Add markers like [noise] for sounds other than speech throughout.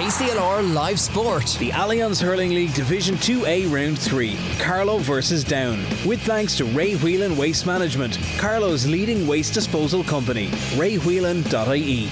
KCLR Live Sport. The Allianz Hurling League Division 2A Round 3. Carlow versus Down. With thanks to Ray Whelan Waste Management, Carlow's leading waste disposal company. raywhelan.ie.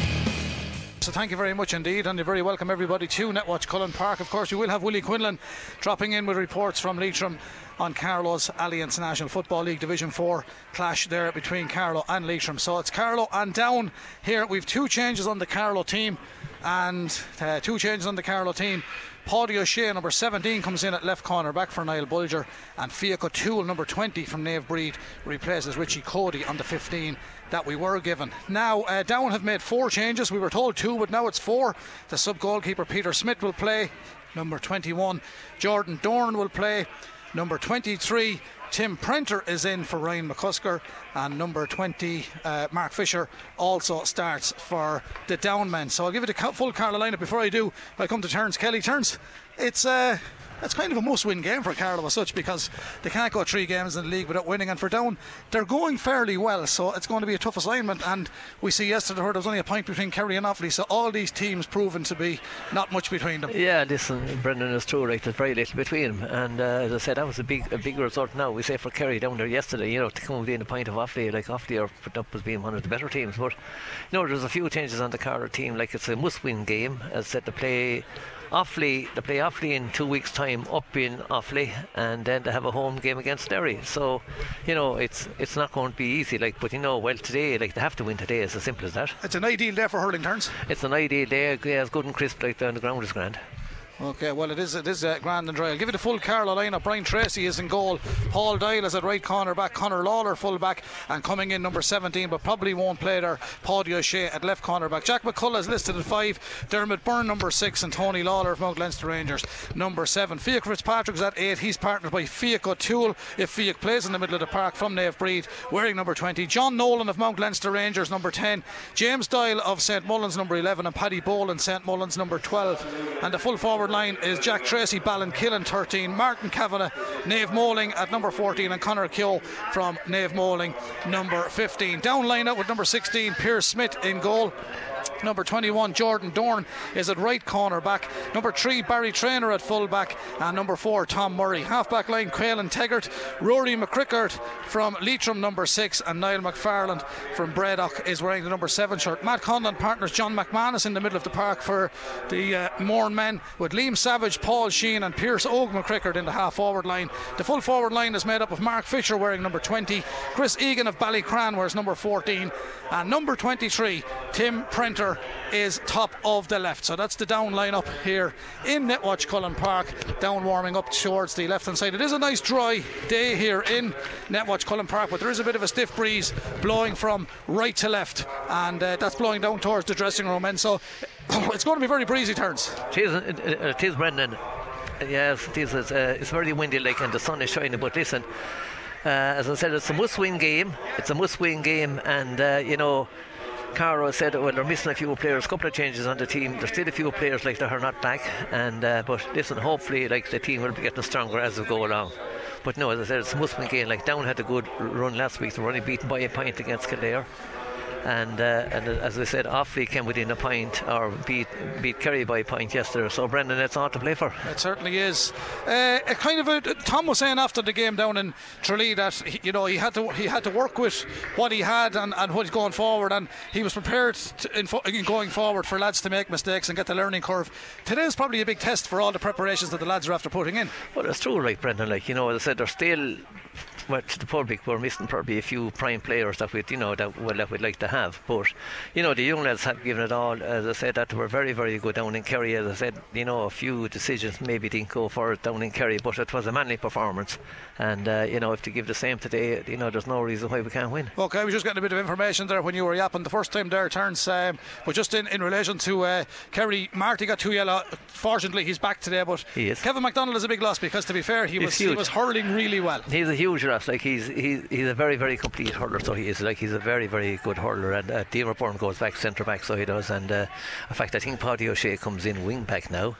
So thank you very much indeed, and you're very welcome everybody to Netwatch Cullen Park. Of course, we will have Willie Quinlan dropping in with reports from Leitrim on Carlow's Allianz National Football League Division 4 clash there between Carlow and Leitrim. So it's Carlow and down here. We've two changes on the Carlow team and uh, two changes on the Carlow team. Paddy O'Shea, number 17, comes in at left corner back for Niall Bulger, and Fiach O'Toole, number 20 from Naomh Bríd, replaces Richie Cody on the 15 that we were given. Now, uh, Down have made four changes. We were told two, but now it's four. The sub goalkeeper Peter Smith will play. Number 21, Jordan Dorn will play. Number 23, Tim Prenter is in for Ryan McCusker, and number 20, uh, Mark Fisher, also starts for the Downmen. So I'll give it a full Carolina before I do. I come to Terence Kelly. Terence, it's uh, it's kind of a must-win game for Carlow as such because they can't go three games in the league without winning. And for Down, they're going fairly well, so it's going to be a tough assignment. And we see yesterday there was only a point between Kerry and Offaly, so all these teams proven to be not much between them. Yeah, listen, Brendan is true. Right, there's very little between them. And uh, as I said, that was a big, a big result. Now we say for Kerry down there yesterday, you know, to come within a point of Offaly, like Offaly are put up as being one of the better teams. But you know, there's a few changes on the Carlow team. Like it's a must-win game. As I said, to play Offaly, they play Offaly in two weeks' time up in Offaly, and then they have a home game against Derry. So, you know, it's it's not going to be easy. Like, but you know, well today, like they have to win today. It's as simple as that. It's an ideal day for hurling turns. It's an ideal day. Yeah, it's good and crisp. Like the, the ground is grand. Okay, well it is it is uh, grand and dry. I'll give you the full Carlow lineup. Brian Tracy is in goal. Paul Doyle is at right corner back. Connor Lawler full back and coming in number 17, but probably won't play there. Paddy O'Shea at left corner back. Jack McCullough is listed at five. Dermot Byrne number six and Tony Lawler of Mount Leinster Rangers number seven. Fiach Fitzpatrick is at eight. He's partnered by Fiach O'Toole if Fiach plays in the middle of the park from Naomh Bríd wearing number 20. John Nolan of Mount Leinster Rangers number 10. James Doyle of St Mullins number 11 and Paddy Boland St Mullins number 12. And the full forward line is Jack Tracy, Ballinkillen 13, Martin Kavanagh, Naomh Moling at number 14, and Connor Keogh from Naomh Moling number 15. Down line out with number 16, Pierce Smith in goal. Number 21, Jordan Dorn, is at right corner back. Number 3, Barry Trainer at full back. And number 4, Tom Murray. Half back line, Caolan Taggart. Rory McCrickard from Leitrim, number 6. And Niall McFarland from Bredagh is wearing the number 7 shirt. Matt Conlon partners John McManus in the middle of the park for the uh, Mourne men with Liam Savage, Paul Sheehan, and Pierce Og McCrickard in the half forward line. The full forward line is made up of Mark Fisher wearing number 20, Chris Egan of Ballycran wears number 14, and number 23, Tim Prenter is top of the left. So that's the down lineup here in Netwatch Cullen Park. Down warming up towards the left hand side. It is a nice dry day here in Netwatch Cullen Park, but there is a bit of a stiff breeze blowing from right to left, and uh, that's blowing down towards the dressing room. And so [coughs] it's going to be very breezy turns. It is Brendan. Yes, it is. It's, uh, it's very windy, like, and the sun is shining. But listen, uh, as I said, it's a must-win game. It's a must-win game, and uh, you know, Caro said, well, they're missing a few players, a couple of changes on the team. There's still a few players like that are not back, and uh, but listen, hopefully, like the team will be getting stronger as we go along. But no, as I said, it's a must-win game. Like Down had a good run last week. They were only beaten by a point against Kildare and uh, and as I said, Offaly came within a point or beat beat Kerry by a point yesterday. So Brendan, it's all to play for. It certainly is. Uh, a kind of a, Tom was saying after the game down in Tralee that he, you know he had to he had to work with what he had and, and what he's going forward, and he was prepared to, in, in going forward for lads to make mistakes and get the learning curve. Today is probably a big test for all the preparations that the lads are after putting in. Well, it's true, right, Brendan. Like you know, as I said, they're still well, to the public, we're missing probably a few prime players that we'd, you know, that well, that we'd like to have. But you know, the young lads have given it all. As I said, that were very, very good down in Kerry. As I said, you know, a few decisions maybe didn't go for it down in Kerry, but it was a manly performance. And uh, you know, if to give the same today, you know, there's no reason why we can't win. Okay, I was just getting a bit of information there when you were yapping the first time there turns. Um, but just in, in relation to uh, Kerry, Marty got two yellow. Fortunately, he's back today, but he is. Kevin MacDonald is a big loss because, to be fair, he He's was huge. he was hurling really well. He's a huge loss. Like he's he, he's a very very complete hurler. So he is like he's a very very good hurler. And uh, Byrne goes back centre back, so he does. And uh, in fact, I think Paddy O'Shea comes in wing back now.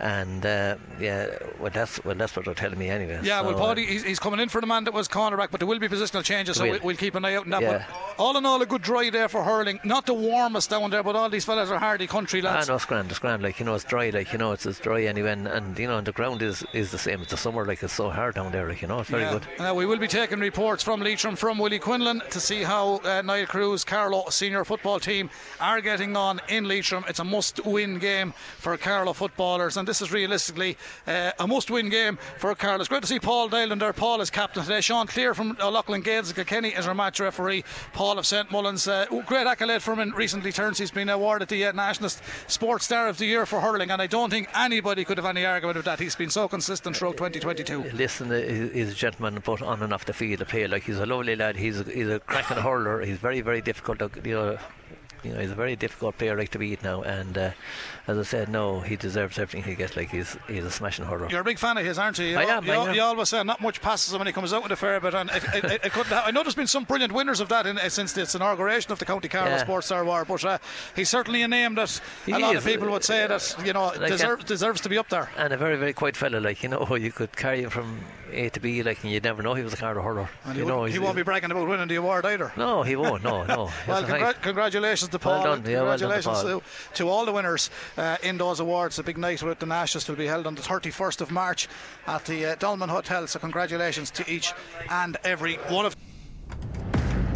And uh, yeah, well that's well that's what they're telling me anyway. Yeah, so, well, Paddy, he's, he's coming in for the man that was cornerback, but there will be positional changes, so we'll, we'll keep an eye out on that. Yeah. But all in all, a good dry there for hurling. Not the warmest down there, but all these fellas are hardy country Ah, lads. no, it's grand, it's grand. Like you know, it's dry. Like you know, it's, it's dry anyway, and, and you know, and the ground is, is the same as the summer. Like it's so hard down there. Like you know, it's very Yeah. good. Now we will be taking reports from Leitrim, from Willie Quinlan, to see how uh, Niall Carew's, Carlow senior football team are getting on in Leitrim. It's a must-win game for Carlow footballers, and this is realistically uh, a must-win game for Carlow. It's great to see Paul Doyle there. Paul is captain today. Sean Cleere from Loughlin Gaels Kilkenny is our match referee. Paul of St Mullins, uh, great accolade for him in recently turns. He's been awarded the uh, National Sports Star of the Year for hurling, and I don't think anybody could have any argument with that. He's been so consistent throughout 2022. Listen, uh, he's a gentleman, both on and off the field. A like he's a lovely lad. He's a, he's a cracking hurler. He's very very difficult. To, you know, you know, he's a very difficult player like to beat now. And uh, as I said, no, he deserves everything he gets. Like he's he's a smashing hurler. You're a big fan of his, aren't you? You, I al- am, you, I al- am. you always say not much passes him when he comes out with a fair bit, and it, it, it, it couldn't I know there's been some brilliant winners of that in, uh, since its inauguration of the County Carlow Yeah. Sports Star Award, but uh, he's certainly a name that He a lot is. of people would say that you know Like, deserves uh, deserves to be up there. and a very very quiet fellow, Like you know, [laughs] you could carry him from A to B. Like and you'd never know he was a Carlow hurler. And you he, know, won't, he won't be bragging about winning the award either. No, he won't. No, no. [laughs] Well, congra- congratulations to Well Paul. done. Yeah, well done to congratulations Paul. to, to all the winners uh, in those awards. A big night with the Nationals will be held on the 31st of March at the uh, Dolmen Hotel. So, congratulations to each and every one of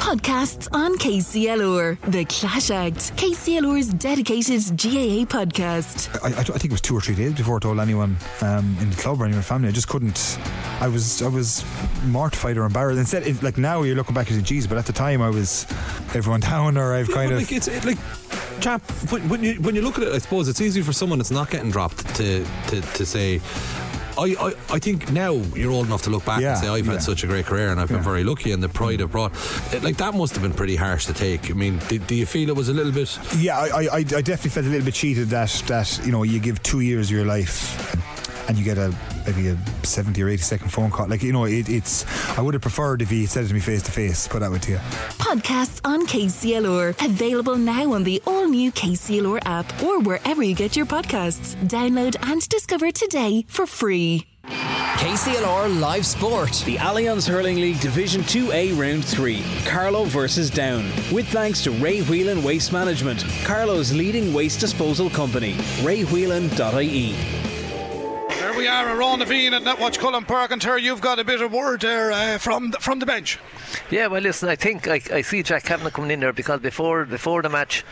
Podcasts on KCLR. The Clash Act. KCLR's dedicated GAA podcast. I, I, I think it was two or three days before I told anyone um, in the club or anyone in the family. I just couldn't. I was I was mortified or embarrassed. Instead, it, like now you're looking back and say, "Geez," but at the time I was everyone down, or I've Yeah, kind of. like it's it, like chap when, when you when you look at it I suppose it's easy for someone that's not getting dropped to to, to say I, I, I think now you're old enough to look back Yeah, and say I've yeah. had such a great career and I've been very lucky and the pride I've brought. It, like that must have been pretty harsh to take. I mean do, do you feel it was a little bit Yeah, I, I, I I definitely felt a little bit cheated that that you know you give two years of your life and you get a maybe a seventy or eighty second phone call. Like you know, it, it's. I would have preferred if he said it to me face to face. Put that way to you. Podcasts on KCLR. Available now on the all new KCLR app or wherever you get your podcasts. Download and discover today for free. KCLR Live Sport. The Allianz Hurling League Division 2A Round 3, Carlow versus Down. With thanks to Ray Whelan Waste Management, Carlow's leading waste disposal company. raywhelan.ie. There we are around the Veen at Netwatch Cullen Park and Ter, you've got a bit of word there uh, from the, from the bench. Yeah, well, listen, I think I, I see Jack Kavanagh coming in there because before before the match,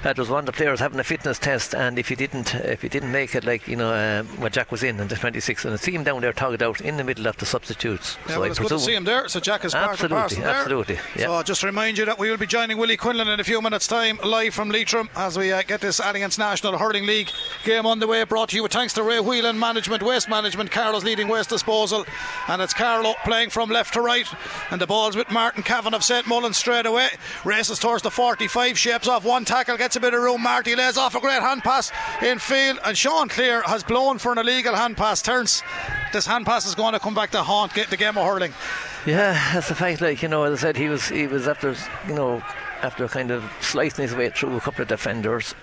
uh, there was one of the players having a fitness test, and if he didn't if he didn't make it, like you know, uh, when Jack was in in the 26, and I see him down there tugged out in the middle of the substitutes. Yeah, so well, I it's good to see him there. So Jack is part Absolutely, of parcel there. absolutely, yeah. So just remind you that we will be joining Willie Quinlan in a few minutes' time, live from Leitrim, as we uh, get this Allianz National Hurling League game on the way. Brought to you with thanks to Ray Whelan Management, Waste Management, Carlow's leading waste disposal, and it's Carlow playing from left to right, and the ball's with Martin Kavanagh of St Mullins straight away. Races towards the 45, shapes off one tackle, gets a bit of room. Marty lays off a great hand pass in field, and Sean Cleere has blown for an illegal hand pass. Turns this hand pass is going to come back to haunt get the game of hurling. Yeah, that's the fact. Like you know, as I said, he was he was after you know after kind of slicing his way through a couple of defenders.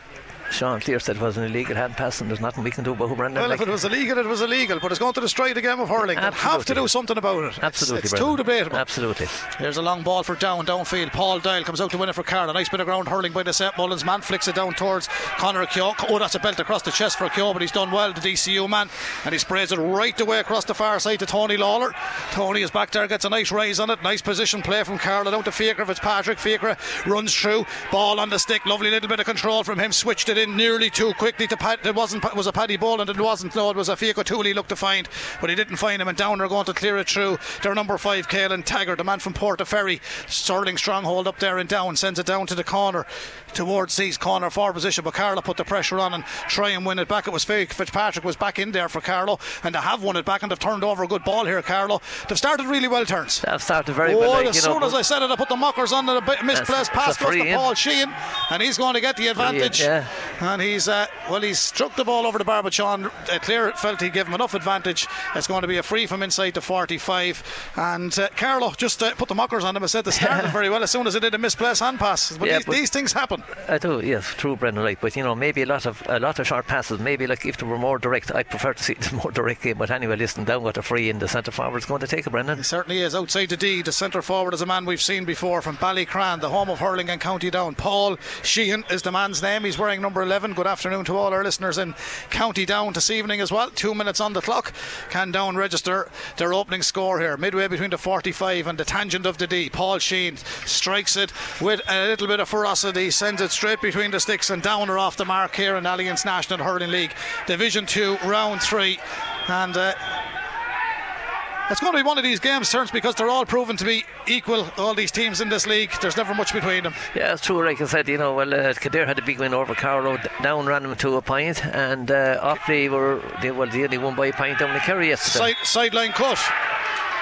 Sean Cleere said it was an illegal hand pass, and there's nothing we can do about it, Brendan. Well, like, if it was illegal, it was illegal, but it's going to destroy the game of hurling. They have to do something about it. It's- absolutely, It's, Brendan. too debatable. Absolutely. There's a long ball for down, downfield. Paul Doyle comes out to win it for Carl. A nice bit of ground hurling by the St. Mullins man. Flicks it down towards Conor Keogh. Oh, that's a belt across the chest for Keogh, but he's done well, the DCU man. And he sprays it right away across the far side to Tony Lawler. Tony is back there, gets a nice rise on it. Nice position play from Carl. Down to Fiacre. Fitzpatrick. Fiacre runs through. Ball on the stick. Lovely little bit of control from him. Switched it in nearly too quickly to Pat. It wasn't. It was a Paddy Boland. It wasn't. No, it was a Fiacre Tooley looked to find, but he didn't find him. And down they're going to clear it through. Their number five, Caolan Taggart, the man from Portaferry. Sterling stronghold up there and down. Sends it down to the corner towards C's corner forward position. But Carlow put the pressure on and try and win it back. It was Fic- Fitzpatrick was back in there for Carlow, and they have won it back and they've turned over a good ball here, Carlow. They've started really well turns. I've started very Oh, well. Like, as you know, soon as I said it, I put the mockers on bit misplaced pass goes to. Paul Sheehan, and he's going to get the advantage. yeah. And he's, uh, well, he's struck the ball over the bar, but Sean uh, Cleere felt he gave him enough advantage. It's going to be a free from inside the 45. And uh, Carlow just uh, put the mockers on him and said they started [laughs] very well as soon as they did a misplaced hand pass. But, Yeah, these, but- these things happen. I do, yes, true, Brendan. Right, but you know, maybe a lot of a lot of short passes. Maybe like if they were more direct, I prefer to see it more direct game. But anyway, listen, down got a free in the centre forward is going to take it, Brendan. He certainly is. Outside the D, the centre forward is a man we've seen before from Ballycran, the home of hurling and County Down. Paul Sheehan is the man's name. He's wearing number 11. Good afternoon to all our listeners in County Down this evening as well. Two minutes on the clock. Can Down register their opening score here, midway between the 45 and the tangent of the D. Paul Sheehan strikes it with a little bit of ferocity, sends it straight between the sticks, and Down are off the mark here in Allianz National Hurling League, Division 2, round 3. And uh, it's going to be one of these games, turns because they're all proven to be equal. All these teams in this league, there's never much between them. Yeah, it's true. Like I said, you know, well, uh, Kildare had a big win over Carlow. D- Down ran them to a point, and uh, Offaly were they, well, they only won by a point down the Kerry yesterday. Side, sideline cut.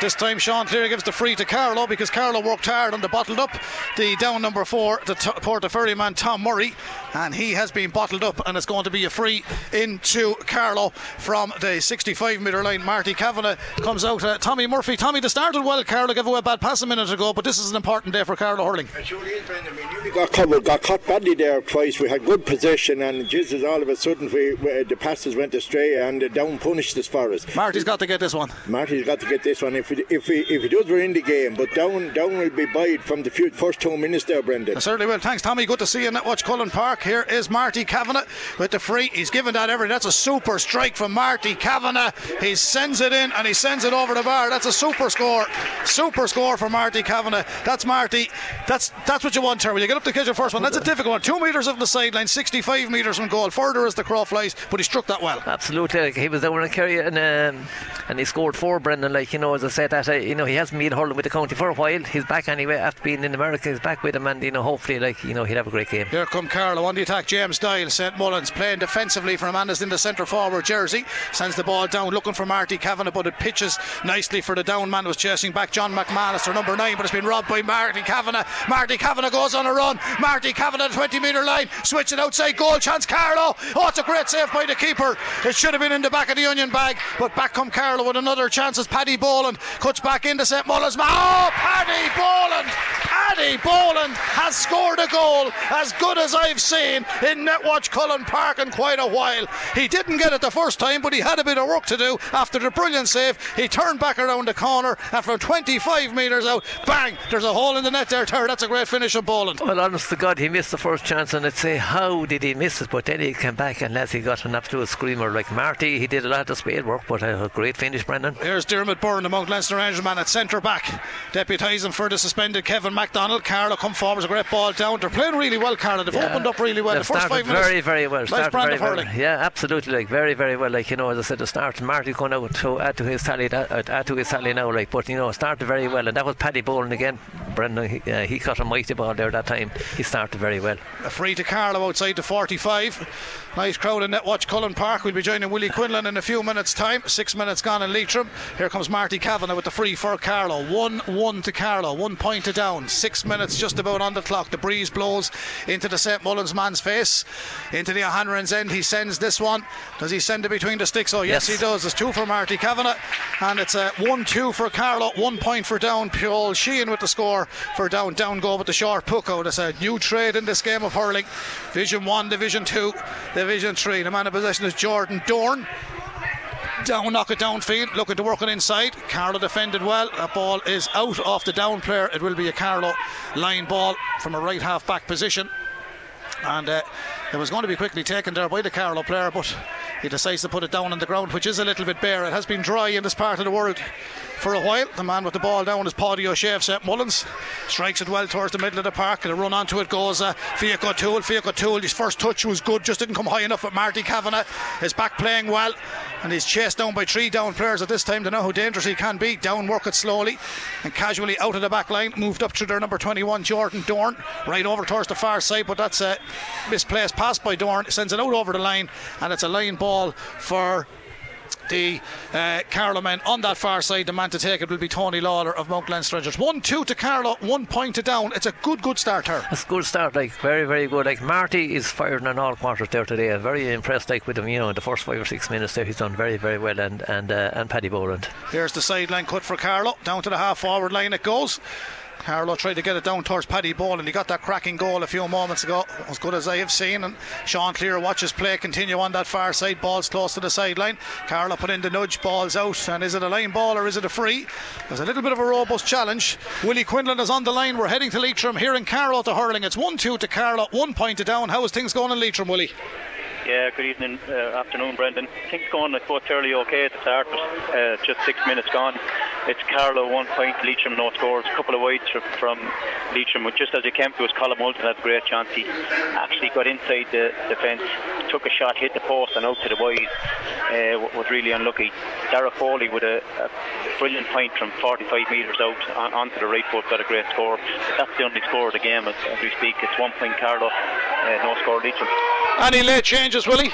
This time Sean Cleere gives the free to Carlow because Carlow worked hard on the bottled up. The down number four, the t- Portaferry man Tom Murray, and he has been bottled up, and it's going to be a free into Carlow from the 65 metre line. Marty Kavanagh comes out. Uh, Tommy Murphy. Tommy, they started well. Carlow gave away a bad pass a minute ago, but this is an important day for Carlow hurling. It surely is, Brendan. I mean, we got covered, got caught badly there twice. We had good possession, and Jesus, all of a sudden, we, we, the passes went astray, and the down punished us for us. Marty's got to get this one. Marty's got to get this one. If we, if we, if he does, we're in the game. But down, down will be buyed from the few, first two minutes there, Brendan. I certainly will. Thanks, Tommy. Good to see you. Watch Cullen Park. Here is Marty Kavanagh with the free. He's given that everything. That's a super strike from Marty Kavanagh. He sends it in and he sends it over the bar. That's a super score. Super score for Marty Kavanagh. That's Marty. That's that's what you want, Terry. You get up to catch your first one. That's a difficult one. Two metres of the sideline, 65 metres from goal. Further as the crow flies, but he struck that well. Absolutely, like, he was down in Kerry and um, and he scored four. Brendan, like you know, as I said, that uh, you know he hasn't been hurling with the county for a while. He's back anyway after being in America. He's back with him, and you know, hopefully, like you know, he'll have a great game. Here come Carlow on the attack. James Doyle, St Mullins playing defensively for Amanda's in the centre forward jersey. Sends the ball down, looking for Marty Kavanagh, but it pitches nicely for the down man. Was chasing back John McManus, number nine, but it's been robbed by Marty Kavanagh. Marty Kavanagh goes on a run. Marty Kavanagh, 20 metre line, switching outside goal chance. Carlow, oh, it's a great save by the keeper. It should have been in the back of the onion bag, but back come Carlow with another chance as Paddy Boland cuts back into St Mullins. Oh, Paddy Boland! Paddy Boland has scored a goal as good as I've seen in Netwatch Cullen Park in quite a while. He didn't get it the first time, but he had a bit of work to do after the brilliant save. He turned back around the corner, and from 25 metres out, bang! There's a hole in the net there, Terry. That's a great finish of Boland. Well, honest to God, he missed the first chance, and I'd say, how did he miss it? But then he came back, and Leslie got an absolute screamer. Like Marty, he did a lot of spade work, but a great finish, Brendan. Here's Dermot Byrne, the Mount Leinster Rangerman at centre back, deputising for the suspended Kevin MacDonald. Carlow come forward, it's a great ball down. They're playing really well, Carlow. They've opened up really well. They've the first five minutes, very, very well. Nice brand very of well. Yeah, absolutely. Like very, very well. Like you know, as I said, the start. Marty going out to add to his tally, uh, add to his tally now. Like, but you know, started very well, and that was Paddy Boland again. Brendan, he, uh, he caught a mighty ball there that time. He started very well. A free to Carlow outside the 45. Nice crowd in Netwatch Cullen Park. We'll be joining Willie Quinlan in a few minutes' time. Six minutes gone in Leitrim. Here comes Marty Kavanagh with the free for Carlow. 1 1 to Carlow. One point to down. Six minutes just about on the clock. The breeze blows into the St. Mullins man's face. Into the O'Hanlon's end. He sends this one. Does he send it between the sticks? Oh, yes, Yes. he does. It's two for Marty Kavanagh. And it's a 1 2 for Carlow. One point for down. Paul Sheehan with the score for down. Down go with the short puck out. It's a new trade in this game of hurling. Division 1, Division 2, Division 3. The man in possession is Jordan Dorn. Down, knock it downfield, looking to work it inside. Carlow defended well. That ball is out off the down player. It will be a Carlow line ball from a right half back position. And uh, it was going to be quickly taken there by the Carlow player, but he decides to put it down on the ground, which is a little bit bare. It has been dry in this part of the world for a while. The man with the ball down is Paddy O'Shea St Mullins. Strikes it well towards the middle of the park. And a run onto it goes uh, Fiach O'Toole. Fiach O'Toole, his first touch was good, just didn't come high enough with Marty Kavanagh. His back playing well. And he's chased down by three down players at this time to know how dangerous he can be. Down, work it slowly and casually out of the back line. Moved up to their number 21, Jordan Dorn. Right over towards the far side, but that's a misplaced pass by Dorn. Sends it out over the line, and it's a line ball for the uh, Carlow men on that far side. The man to take it will be Tony Lawler of Mount Glen Rangers. 1 2 to Carlow, one point to down. It's a good, good start here. It's a good start, like very, very good. Like Marty is firing on all quarters there today. I'm very impressed, like with him. You know, in the first five or six minutes there, he's done very, very well. And and uh, and Paddy Boland. Here's the sideline cut for Carlow. Down to the half forward line it goes. Carlow tried to get it down towards Paddy Boland he got that cracking goal a few moments ago. As good as I have seen. And Sean Cleere watches play continue on that far side. Ball's close to the sideline. Carlow put in the nudge, ball's out. And is it a line ball or is it a free? There's a little bit of a robust challenge. Willie Quinlan is on the line. We're heading to Leitrim here in Carlow to hurling. It's 1 2 to Carlow, one point to down. How is things going in Leitrim, Willie? Yeah, good evening, uh, afternoon, Brendan. Things going, I suppose, fairly okay at the start, but uh, just six minutes gone. It's Carlow, one point, Leitrim, no scores. A couple of wides from Leitrim, just as he came to us, Colin Moulton had a great chance. He actually got inside the defence, took a shot, hit the post, and out to the wide. Uh, was really unlucky. Darragh Foley with a, a, brilliant point from 45 metres out on, onto the right foot, got a great score. That's the only score of the game as, as we speak. It's one point Carlow, uh, no score Leitrim. Any late changes, Willie?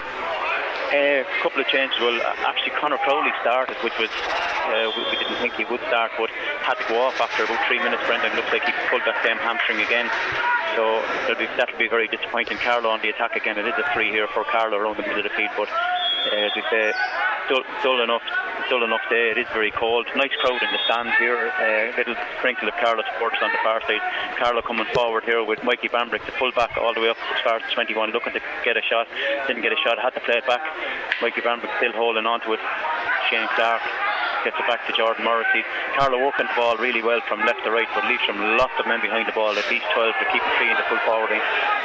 A uh, couple of changes. Well, actually, Conor Crowley started, which was uh, we, didn't think he would start, but had to go off after about three minutes. Brendan looks like he pulled that same hamstring again, so be, that'll be very disappointing. Carlow on the attack again. It is a free here for Carlow around the middle of the field, but uh, as we say, dull, dull enough dull enough day. It is very cold. Nice crowd in the stands here. A uh, little sprinkle of Carlow supporters on the far side. Carlow coming forward here with Mikey Bambrick, the fullback, all the way up as far as 21, looking to get a shot. Didn't get a shot. Had to play it back. Mikey Bambrick still holding on to it. Shane Clark gets it back to Jordan Morrissey. Carlow working the ball really well from left to right, but leaves from lots of men behind the ball, at least 12 to keep it free in the full forward.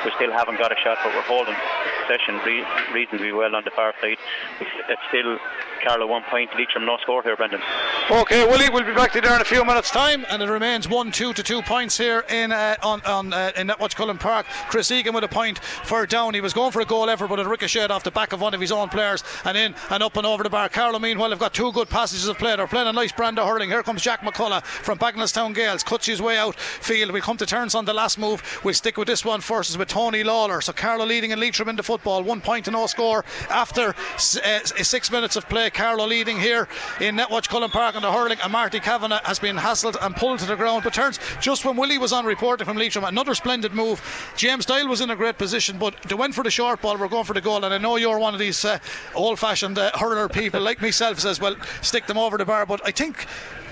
We still haven't got a shot, but we're holding possession re- reasonably well on the far side. It's still Carlow one point, Leitrim no score here, Brendan. Okay, Willie, we'll be back to there in a few minutes' time, and it remains one, two to two points here in uh, on, on uh, in Netwatch Park. Chris Egan with a point for down. He was going for a goal effort, but it ricocheted off the back of one of his own players and in and up and over the bar. Carlow, meanwhile, have got two good passages of play. They're playing a nice brand of hurling. Here comes Jack McCullough from Bagenalstown Gales, cuts his way out field. We come to turns on the last move. We'll stick with this one first, is with Tony Lawler. So Carlow leading in Leitrim into football, one point to no score after uh, six minutes of play. Carlow leading here in Netwatch Cullen Park on the hurling, and Marty Kavanagh has been hassled and pulled to the ground. But turns just when Willie was on reporting from Leitrim, another splendid move. James Doyle was in a great position, but they went for the short ball. We're going for the goal, and I know you're one of these uh, old-fashioned uh, hurler people like myself. Says, well, stick them over the bar. But I think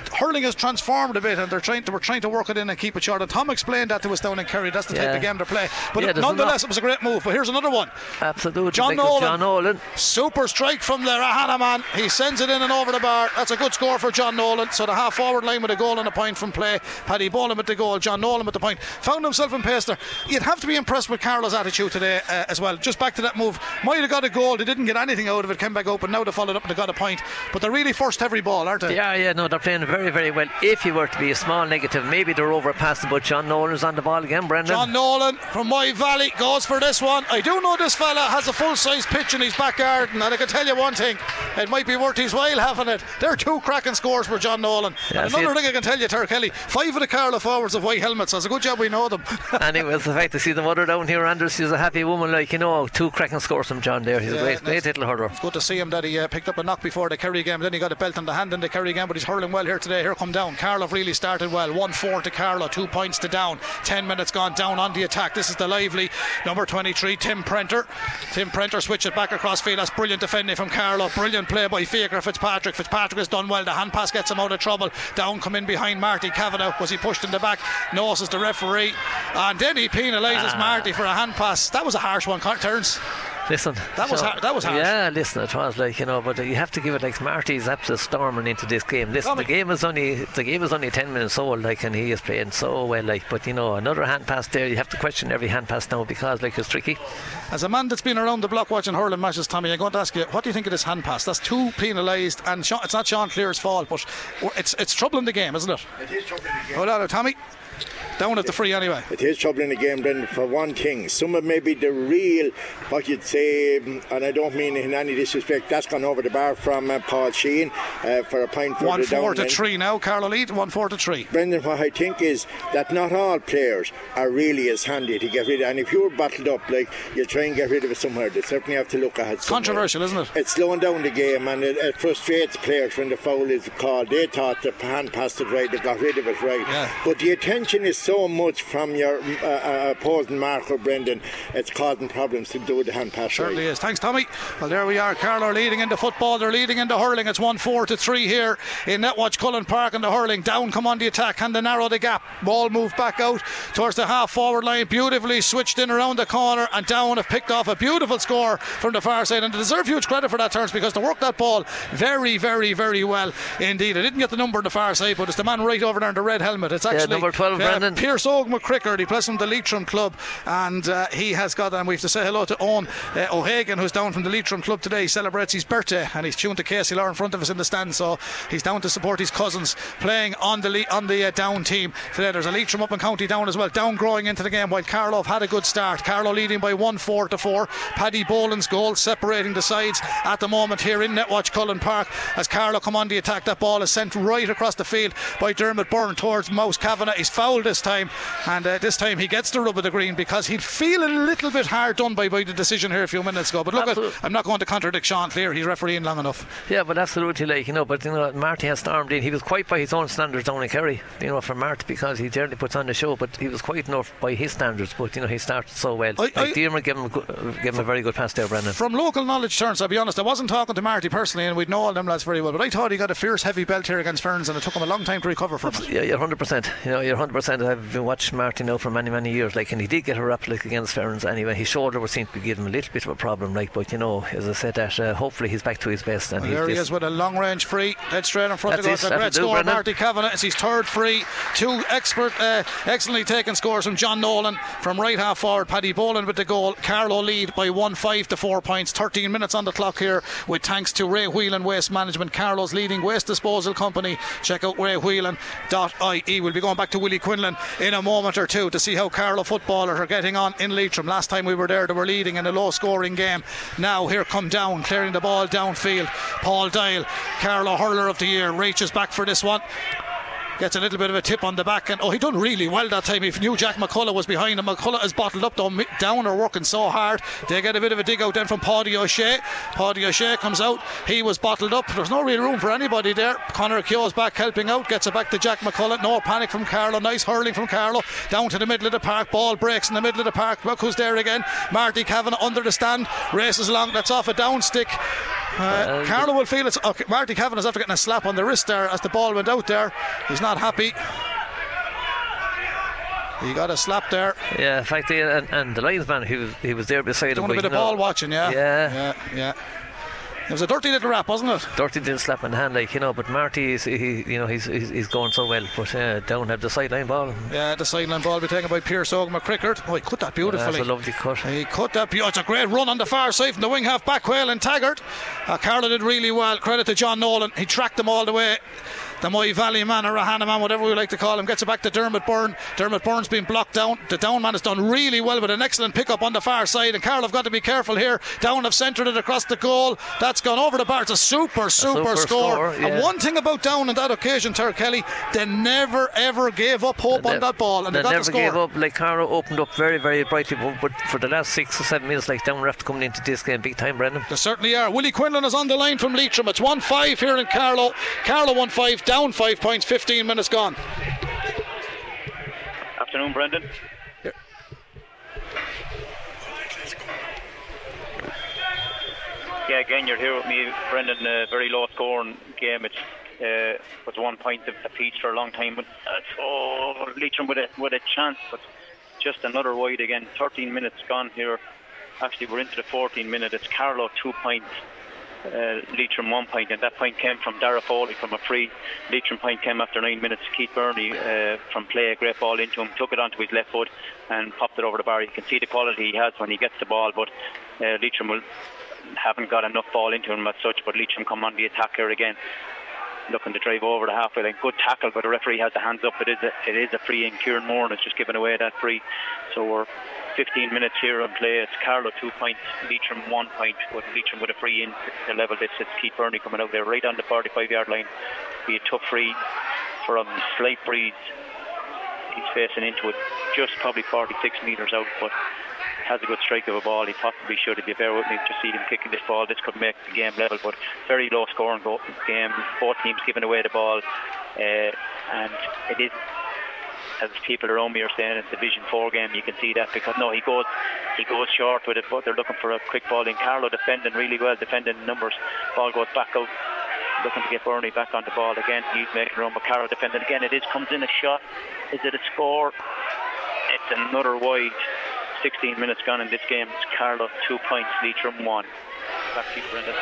hurling has transformed a bit, and they're trying to we're trying to work it in and keep it short. And Tom explained that to us down in Kerry. That's the yeah. type of game they play. But yeah, nonetheless, it was a great move. But here's another one. Absolutely, John Nolan. John Nolan. Super strike from the Rahana man. He sends it in and over the bar. That's a good score for John Nolan. So the half forward line with a goal and a point from play. Paddy Boland with the goal. John Nolan with the point. Found himself in pace there. You'd have to be impressed with Carlow's attitude today uh, as well. Just back to that move. Might have got a goal. They didn't get anything out of it. Came back open. Now they followed up and they got a point. But they're really first every ball, aren't they? Yeah, yeah. No, they're playing very, very well. If you were to be a small negative, maybe they're over past but John Nolan's on the ball again, Brendan. John Nolan from my valley goes for this one. I do know this fella has a full size pitch in his back garden, and I can tell you one thing, it might be worth his while having it. There are two cracking scores for John Nolan. Yeah, and another thing I can tell you, Ter Kelly, five of the Carlow forwards have white helmets. That's a good job we know them. [laughs] and it was the fact to see the mother down here, Anders, she's a happy woman, like, you know, two cracking scores from John there. He's yeah, a great, great little hurler. It's good to see him that he uh, picked up a knock before the Kerry game, then he got a belt on the hand in the Kerry game, but he's hurling well here today. Here come down. Carlow really started well. 1 4 to Carlow, two points to down. 10 minutes gone down on the attack. This is the lively number 23, Tim Prenter. Tim Prenter switch it back across field. That's brilliant defending from Carlow. Brilliant play by Fiacre Fitzpatrick. Fitzpatrick has done well. The hand pass gets him out of trouble. Down come in behind Marty Kavanagh. Was he pushed in the back? No, says the referee. And then he penalises ah. Marty for a hand pass. That was a harsh one, Turns. Listen, that was so, har- that was hard. Yeah, listen, it was like you know, but you have to give it like Marty's absolute storming into this game. Listen, the game is only the game is only ten minutes old, like, and he is playing so well, like. But you know, another hand pass there, you have to question every hand pass now because like it's tricky. As a man that's been around the block watching hurling matches, Tommy, I'm going to ask you, what do you think of this hand pass? That's too penalised, and it's not Sean Cleere's fault, but it's it's troubling the game, isn't it? It is troubling the game. Hold on, Tommy. Down at the free anyway. It is troubling the game, Brendan, for one thing. Some of maybe the real, what you'd say, and I don't mean in any disrespect, that's gone over the bar from uh, Paul Sheehan uh, for a point further One four to three now. Carlow lead. One four to three. Brendan, what I think is that not all players are really as handy to get rid of. And if you're bottled up, like you try and get rid of it somewhere, they certainly have to look at it. somewhere. Controversial, isn't it? It's slowing down the game and it, it frustrates players when the foul is called. They thought the hand passed it right, they got rid of it right. Yeah. But the attention is so much from your uh, uh, opposing marker, Brendan, it's causing problems to do with the hand pass Certainly right. is. Thanks, Tommy. Well, there we are. Carlow are leading into football. They're leading into hurling. It's 1 4 to 3 here in Netwatch Cullen Park in the hurling. Down come on the attack and they narrow the gap. Ball moved back out towards the half forward line. Beautifully switched in around the corner and down have picked off a beautiful score from the far side. And they deserve huge credit for that, turns because they worked that ball very, very, very well indeed. I didn't get the number on the far side, but it's the man right over there in the red helmet. It's actually number 12, uh, Brendan. Pierce Og McCrickard. He plays from the Leitrim club and uh, he has got, and we have to say hello to Owen uh, O'Hagan, who's down from the Leitrim club today. He celebrates his birthday and he's tuned to KCLR in front of us in the stand. So he's down to support his cousins playing on the le- on the uh, down team today. There's a Leitrim up in County Down as well, down growing into the game while Carlow have had a good start. Carlow leading by 1 4 to 4. Paddy Boland's goal separating the sides at the moment here in Netwatch Cullen Park as Carlow come on the attack. That ball is sent right across the field by Dermot Byrne towards Mouse Kavanagh. He's fouled this time, and uh, this time he gets the rub of the green because he'd feel a little bit hard done by, by the decision here a few minutes ago. But look, at, I'm not going to contradict Sean Cleere. He's refereeing long enough. Yeah, but absolutely, like you know, but you know, Marty has stormed in. He was quite by his own standards down in Kerry, you know, for Marty because he generally puts on the show, but he was quite enough by his standards. But you know, he started so well. I- like I- Dearman gave him, gave him a very good pass there, Brendan. From local knowledge terms, I'll be honest, I wasn't talking to Marty personally, and we'd know all them lads very well. But I thought he got a fierce heavy belt here against Ferns, and it took him a long time to recover from it. Yeah, you're hundred percent. You know, you're hundred percent. I've been watching Martin now for many, many years. Like, and he did get a rap like against Ferns anyway. His shoulder was seemed to be giving him a little bit of a problem. Like, but you know, as I said, that uh, hopefully he's back to his best. And Well, there he is with a long range free. Dead straight in front That's of us. Great score. Brendan. Marty Kavanagh. It's his third free. Two expert, uh, excellently taken scores from John Nolan from right half forward. Paddy Boland with the goal. Carlow lead by 1 5 to 4 points. 13 minutes on the clock here with thanks to Ray Whelan Waste Management. Carlow's leading waste disposal company. Check out raywhelan.ie. We'll be going back to Willie Quinlan in a moment or two to see how Carlow footballers are getting on in Leitrim. Last time we were there, they were leading in a low scoring game. Now here come down, clearing the ball downfield. Paul Doyle, Carlow Hurler of the Year, reaches back for this one. Gets a little bit of a tip on the back, and oh, he done really well that time. If knew Jack McCullough was behind him, McCullough is bottled up. Though down are working so hard. They get a bit of a dig out then from Paddy O'Shea. Paddy O'Shea comes out. He was bottled up. There's no real room for anybody there. Connor Keogh's back helping out. Gets it back to Jack McCullough. No panic from Carlow. Nice hurling from Carlow down to the middle of the park. Ball breaks in the middle of the park. Look who's there again. Marty Kavanagh under the stand races along. That's off a down stick. Uh, Carlow will feel it's okay. Marty Kavanagh's after getting a slap on the wrist there as the ball went out there. He's not happy. He got a slap there. Yeah, in fact, yeah, and, and the linesman, he was he was there beside him. Doing a bit of know, ball watching, yeah. Yeah. Yeah, yeah. It was a dirty little rap, wasn't it? Dirty didn't slap in the hand, like you know. But Marty, is, he, you know, he's, he's he's going so well. But uh, down had the sideline ball. Yeah, the sideline ball be taken by Pierce Og McCrickard. Oh, he cut that beautifully. That's a lovely cut. He cut that. beau- It's a great run on the far side from the wing half back. Caolan Taggart. Uh, Carlow did really well. Credit to John Nolan. He tracked them all the way. The Moy Valley man or Rahana man, whatever we like to call him, gets it back to Dermot Byrne. Dermot Byrne's been blocked down. The down man has done really well with an excellent pickup on the far side. And Carlow have got to be careful here. Down have centred it across the goal. That's gone over the bar. It's a super, super, super score. score, yeah. And one thing about Down on that occasion, Ter Kelly, they never ever gave up hope on They- that ball. And they, they got never the score. gave up. Like Carlow opened up very, very brightly, but, but for the last six or seven minutes, like down were after coming into this game big time, Brendan. They certainly are. Willie Quinlan is on the line from Leitrim. It's 1 5 here in Carlow. Carlow 1 5, down 5 points, 15 minutes gone. Afternoon, Brendan. Yeah, again, you're here with me, Brendan. Uh, very low scoring game. It uh, was one point of apiece for a long time, but uh, oh, Leitrim with a with a chance, but just another wide again. 13 minutes gone here. Actually, we're into the 14 minute. It's Carlow two points. Uh, Leitrim one point, and that point came from Darragh Foley from a free. Leitrim point came after nine minutes. Keith Beirne uh, from play, a great ball into him, took it onto his left foot and popped it over the bar. You can see the quality he has when he gets the ball, but uh, Leitrim will haven't got enough ball into him as such. But Leitrim come on the attack here again. looking to drive over the halfway line. Good tackle, but the referee has the hands up. It is a, it is a free in. Kieran Moore has just given away that free. So we're 15 minutes here on play. It's Carlow two points, Leitrim one point, but Leitrim with a free in to level this. It's Keith Beirne coming out there right on the 45 yard line. Be a tough free from slight breeze. He's facing into it just probably 46 metres out, but has a good strike of a ball. He possibly should. If you bear with me to see him kicking this ball, this could make the game level, but very low scoring game. Both teams giving away the ball, uh, and it is as people around me are saying, it's a Division Four game. You can see that because no, he goes he goes short with it, but they're looking for a quick ball in. Carlow defending really well, defending numbers. Ball goes back out. Looking to get Beirne back on the ball again. He's making room, but Carlow defending again. It is comes in a shot. Is it a score? It's another wide. 16 minutes gone in this game. It's Carlow two points, Leitrim one. Back to you, Brendan.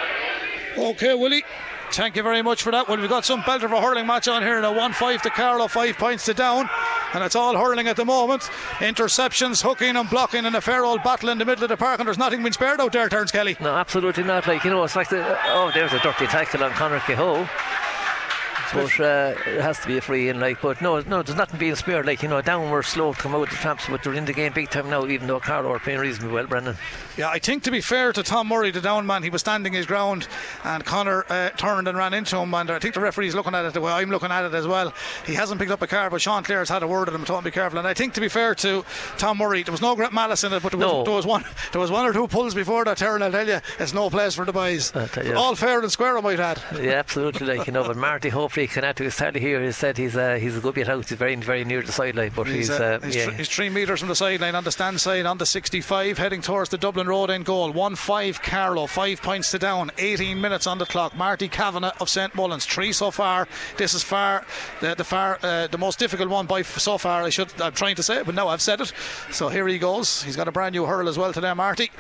Okay, Willie. Thank you very much for that. Well, we've got some belt of a hurling match on here in a 1 5 to Carlow, 5 points to down. And it's all hurling at the moment. Interceptions, hooking and blocking, and a fair old battle in the middle of the park. And there's nothing been spared out there, turns Kelly. No, absolutely not. Like, you know, it's like the. Oh, there's a dirty tackle on Conor Kehoe. But uh, it has to be a free in, like. But no, no, there's nothing being spared. Like you know, down we're slow to come out the traps, but they're in the game big time now. Even though Carlow are playing reasonably well, Brendan. Yeah, I think to be fair to Tom Murray, the down man, he was standing his ground, and Connor uh, turned and ran into him. And I think the referee's looking at it the way I'm looking at it as well. He hasn't picked up a card, but Sean Cleere's had a word at him, told him to be careful. And I think to be fair to Tom Murray, there was no great malice in it, but there was, there was one, there was one or two pulls before that. Terran, I'll tell you, it's no place for the boys. Tell. All fair and square, I might add. Yeah, absolutely. Like you know, but Marty hopefully can add to his tally here. He said he's uh, he's a good bit out. He's very very near the sideline, but he's, uh, uh, he's, yeah. thr- he's three metres from the sideline on the stand side on the 65, heading towards the Dublin Road end goal. 1 5 Carlow, five points to down, 18 minutes on the clock. Marty Kavanagh of St Mullins, three so far. This is far the, the far uh, the most difficult one by f- so far. I should I'm trying to say it, but now I've said it. So here he goes. He's got a brand new hurl as well today, Marty.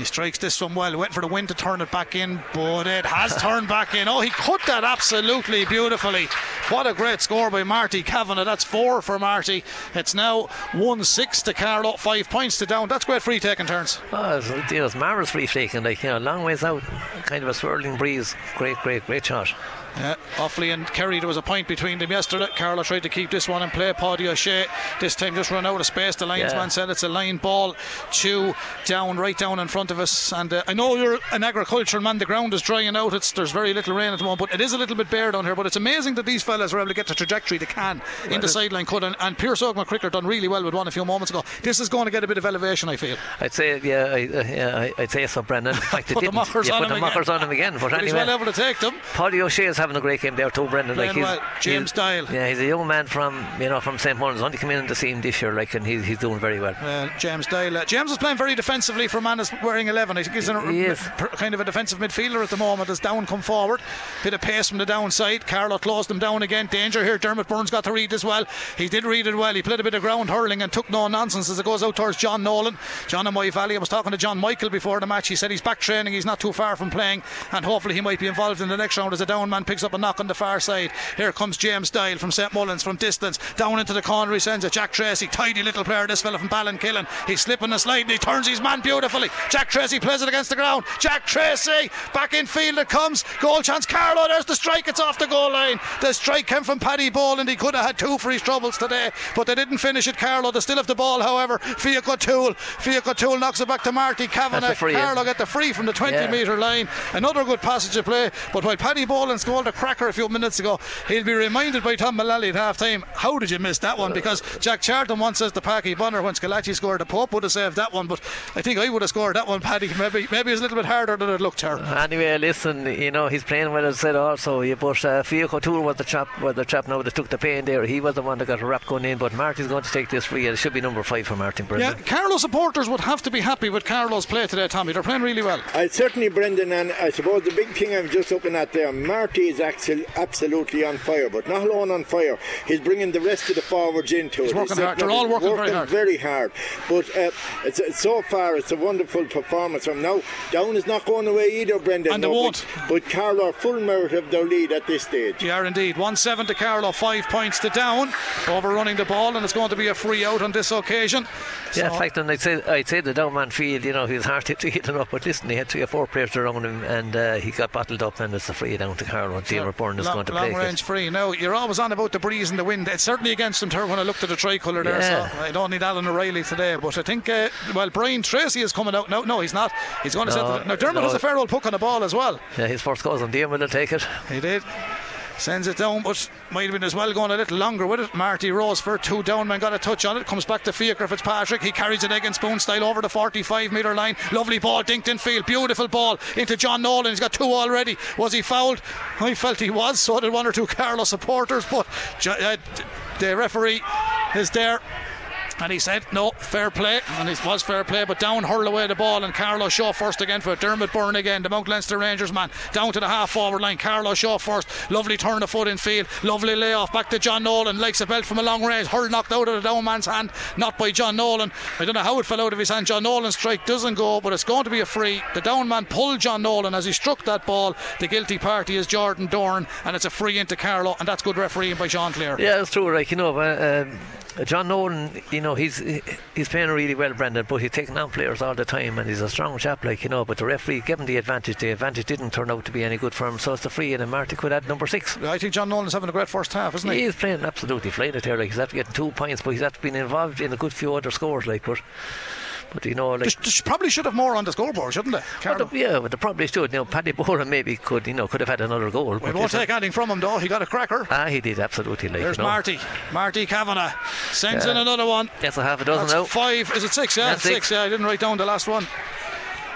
He strikes this one well. He went for the wind to turn it back in, but it has turned back in. Oh, he cut that absolutely beautifully. What a great score by Marty Kavanagh. That's four for Marty. It's now 1 6 to Carlow, five points to down. That's great free taking turns. Oh, know, it's marvellous free taking, like, you know, long ways out, kind of a swirling breeze. Great, great, great shot. Yeah, Offaly and Kerry, there was a point between them yesterday. Carlow tried to keep this one in play. Paddy O'Shea this time just run out of space. The linesman Yeah. said it's a line ball. Two down, right down in front of us. And uh, I know you're an agricultural man. The ground is drying out. It's there's very little rain at the moment, but it is a little bit bare down here. But it's amazing that these fellas are able to get the trajectory they can in the sideline cut. And, and Pierce Og McCrickard done really well with one a few moments ago. This is going to get a bit of elevation, I feel. I'd say, yeah, I, uh, yeah I- I'd say so, Brendan. In fact, [laughs] Put the mockers yeah, on put the him mockers again. on him again. But, But he's well able to take them. Paddy O'Shea is having a great game there too, Brendan. Like he's, well. James he's- Dial. Yeah, he's a young man from you know from St Mullins. Only come in to see him this year, like, and he's he's doing very well. Uh, James Doyle. Uh, James is playing very defensively for a man that's wearing 11. I think he's in a, He pr- kind of a defensive midfielder at the moment as down come forward. Bit of pace from the downside. Carlow closed him down again. Danger here. Dermot Burns got to read as well. He did read it well. He played a bit of ground hurling and took no nonsense as it goes out towards John Nolan. John and my valley. I was talking to John Michael before the match. He said he's back training. He's not too far from playing and hopefully he might be involved in the next round as a down man picks up a knock on the far side. Here comes James Doyle from St Mullins from distance down into the corner. He sends it. Jack Tracy, tidy little player. This fella from Ballinkillen. He's slipping the slide and sliding. He turns his man beautifully. Jack Tracy plays it against the ground. Jack Tracy back in field. It comes. Goal chance. Carlow. There's the strike. It's off the goal line. The strike came from Paddy Boland. He could have had two for his troubles today, but they didn't finish it. Carlow. They still have the ball, however. Fiach O'Toole. Fiach O'Toole knocks it back to Marty Kavanagh. In. Carlow get the free from the 20 Yeah. metre line. Another good passage of play. But while Paddy Boland scored a cracker a few minutes ago, he'll be reminded by Tom Mullally at half time. How did you miss that one? Because Jack Charlton once says to Packie Bonner when Schillaci scored, the Pope would have saved that one. But I think I would have scored that one, Paddy. [laughs] Maybe maybe it's a little bit harder than it looked, Charlton. Anyway, listen, you know he's playing well as I said also. Yeah, but uh, Fiach O'Toole was the chap, was the chap now that took the pain there. He was the one that got a rap going in. But Marty's going to take this free. It should be number five for Martin Yeah, Brendan. Carlow supporters would have to be happy with Carlow's play today, Tommy. They're playing really well. I certainly, Brendan, and I suppose the big thing I'm just looking at there, Marty is axel- absolutely on fire, but not alone on fire. He's bringing the rest of the forwards into He's it. Working hard. They're all working very hard. very hard. But uh, it's, it's so far, it's a wonderful performance from now. Down is not going away either, Brendan. And they won't. But, but Carlow are full merit of their lead at this stage. They are indeed. 1 7 to Carlow, five points to down. Overrunning the ball, and it's going to be a free out on this occasion. Yeah, So- in fact, and I'd say I'd say the down man field, you know, he was hard hit to hit enough. But listen, he had three or four players around him him, and uh, he got bottled up, and it's a free down to Carlow. Diarmuid Byrne is long, going to long play. range free. Now you're always on about the breeze and the wind. It's certainly against them. Ter- when I looked at the tricolour there, Yeah. so I don't need Alan O'Reilly today. But I think uh, well, Brian Tracy is coming out. No, no, he's not. He's going to No, set. The, now Dermot no. has a fair old puck on the ball as well. Yeah, his first cousin Diarmuid will take it. He did. Sends it down, but might have been as well going a little longer with it. Marty Rose for two down man got a touch on it. Comes back to Fiacre Fitzpatrick. He carries it and spoon style over the 45 metre line. Lovely ball, dinked in field. Beautiful ball into John Nolan. He's got two already. Was he fouled? I felt he was. So did one or two Carlow supporters, but uh, the referee is there. And he said, no, fair play. And it was fair play, but down hurl away the ball. And Carlow Shaw first again for Dermot Byrne again, the Mount Leinster Rangers man. Down to the half forward line. Carlow Shaw first. Lovely turn of foot in field. Lovely layoff back to John Nolan. Likes a belt from a long range. Hurl knocked out of the down man's hand. Not by John Nolan. I don't know how it fell out of his hand. John Nolan's strike doesn't go, but it's going to be a free. The down man pulled John Nolan as he struck that ball. The guilty party is Jordan Dorn, and it's a free into Carlow, and that's good refereeing by Sean Cleere. Yeah, it's true. Like you know, uh, um, John Nolan, you know, he's he's playing really well, Brendan, but he's taking on players all the time, and he's a strong chap, like you know. But the referee gave him the advantage. The advantage didn't turn out to be any good for him, so it's the free, and Marty could add number six. I think John Nolan's having a great first half, isn't he? He is playing absolutely flying it there. Like he's after getting two points, but he's after being involved in a good few other scores. Like, but but you know, like. They, they probably should have more on the scoreboard, shouldn't they? The, yeah, but the probably should. You know, Paddy Boland maybe could, you know, could have had another goal. We but won't take anything from him though. He got a cracker. Ah, he did absolutely. Like, There's you know. Marty. Marty Kavanagh sends in another one. That's a half a dozen That's now. five. Is it six? Yeah, six. six. Yeah, I didn't write down the last one.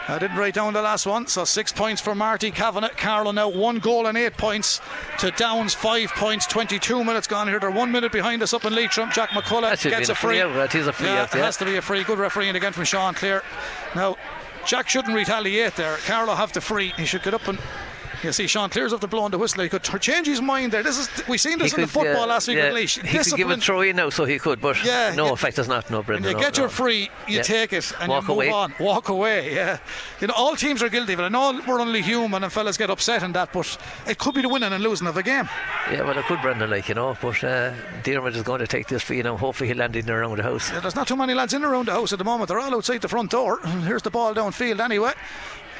I didn't write down the last one. So six points for Marty Kavanagh. Carlow now one goal and eight points to Downs five points. 22 minutes gone here. They're one minute behind us up in Leitrim. Jack McCullough gets a free free. That is a free yeah, it has to be a free. Good refereeing again from Sean Cleere. Now, Jack shouldn't retaliate there. Carlow have the free. He should get up and. You see, Sean Cleere's up to blowing the whistle. He could change his mind there. This is we seen this He in the football yeah, last week yeah, at Laois. He could give Discipline- a throw in now, so he could, but Yeah, no, in fact, there's not. No, Brendan. you no, get no. your free, you Yeah. take it and Walk you move away. on. Walk away, yeah. You know, all teams are guilty of it. I know we're only human and fellas get upset in that, but it could be the winning and losing of a game. Yeah, well, it could, Brendan, like, you know, but uh, Diarmuid is going to take this free now. Hopefully, he'll land in around the house. Yeah, there's not too many lads in around the house at the moment. They're all outside the front door. Here's the ball downfield anyway.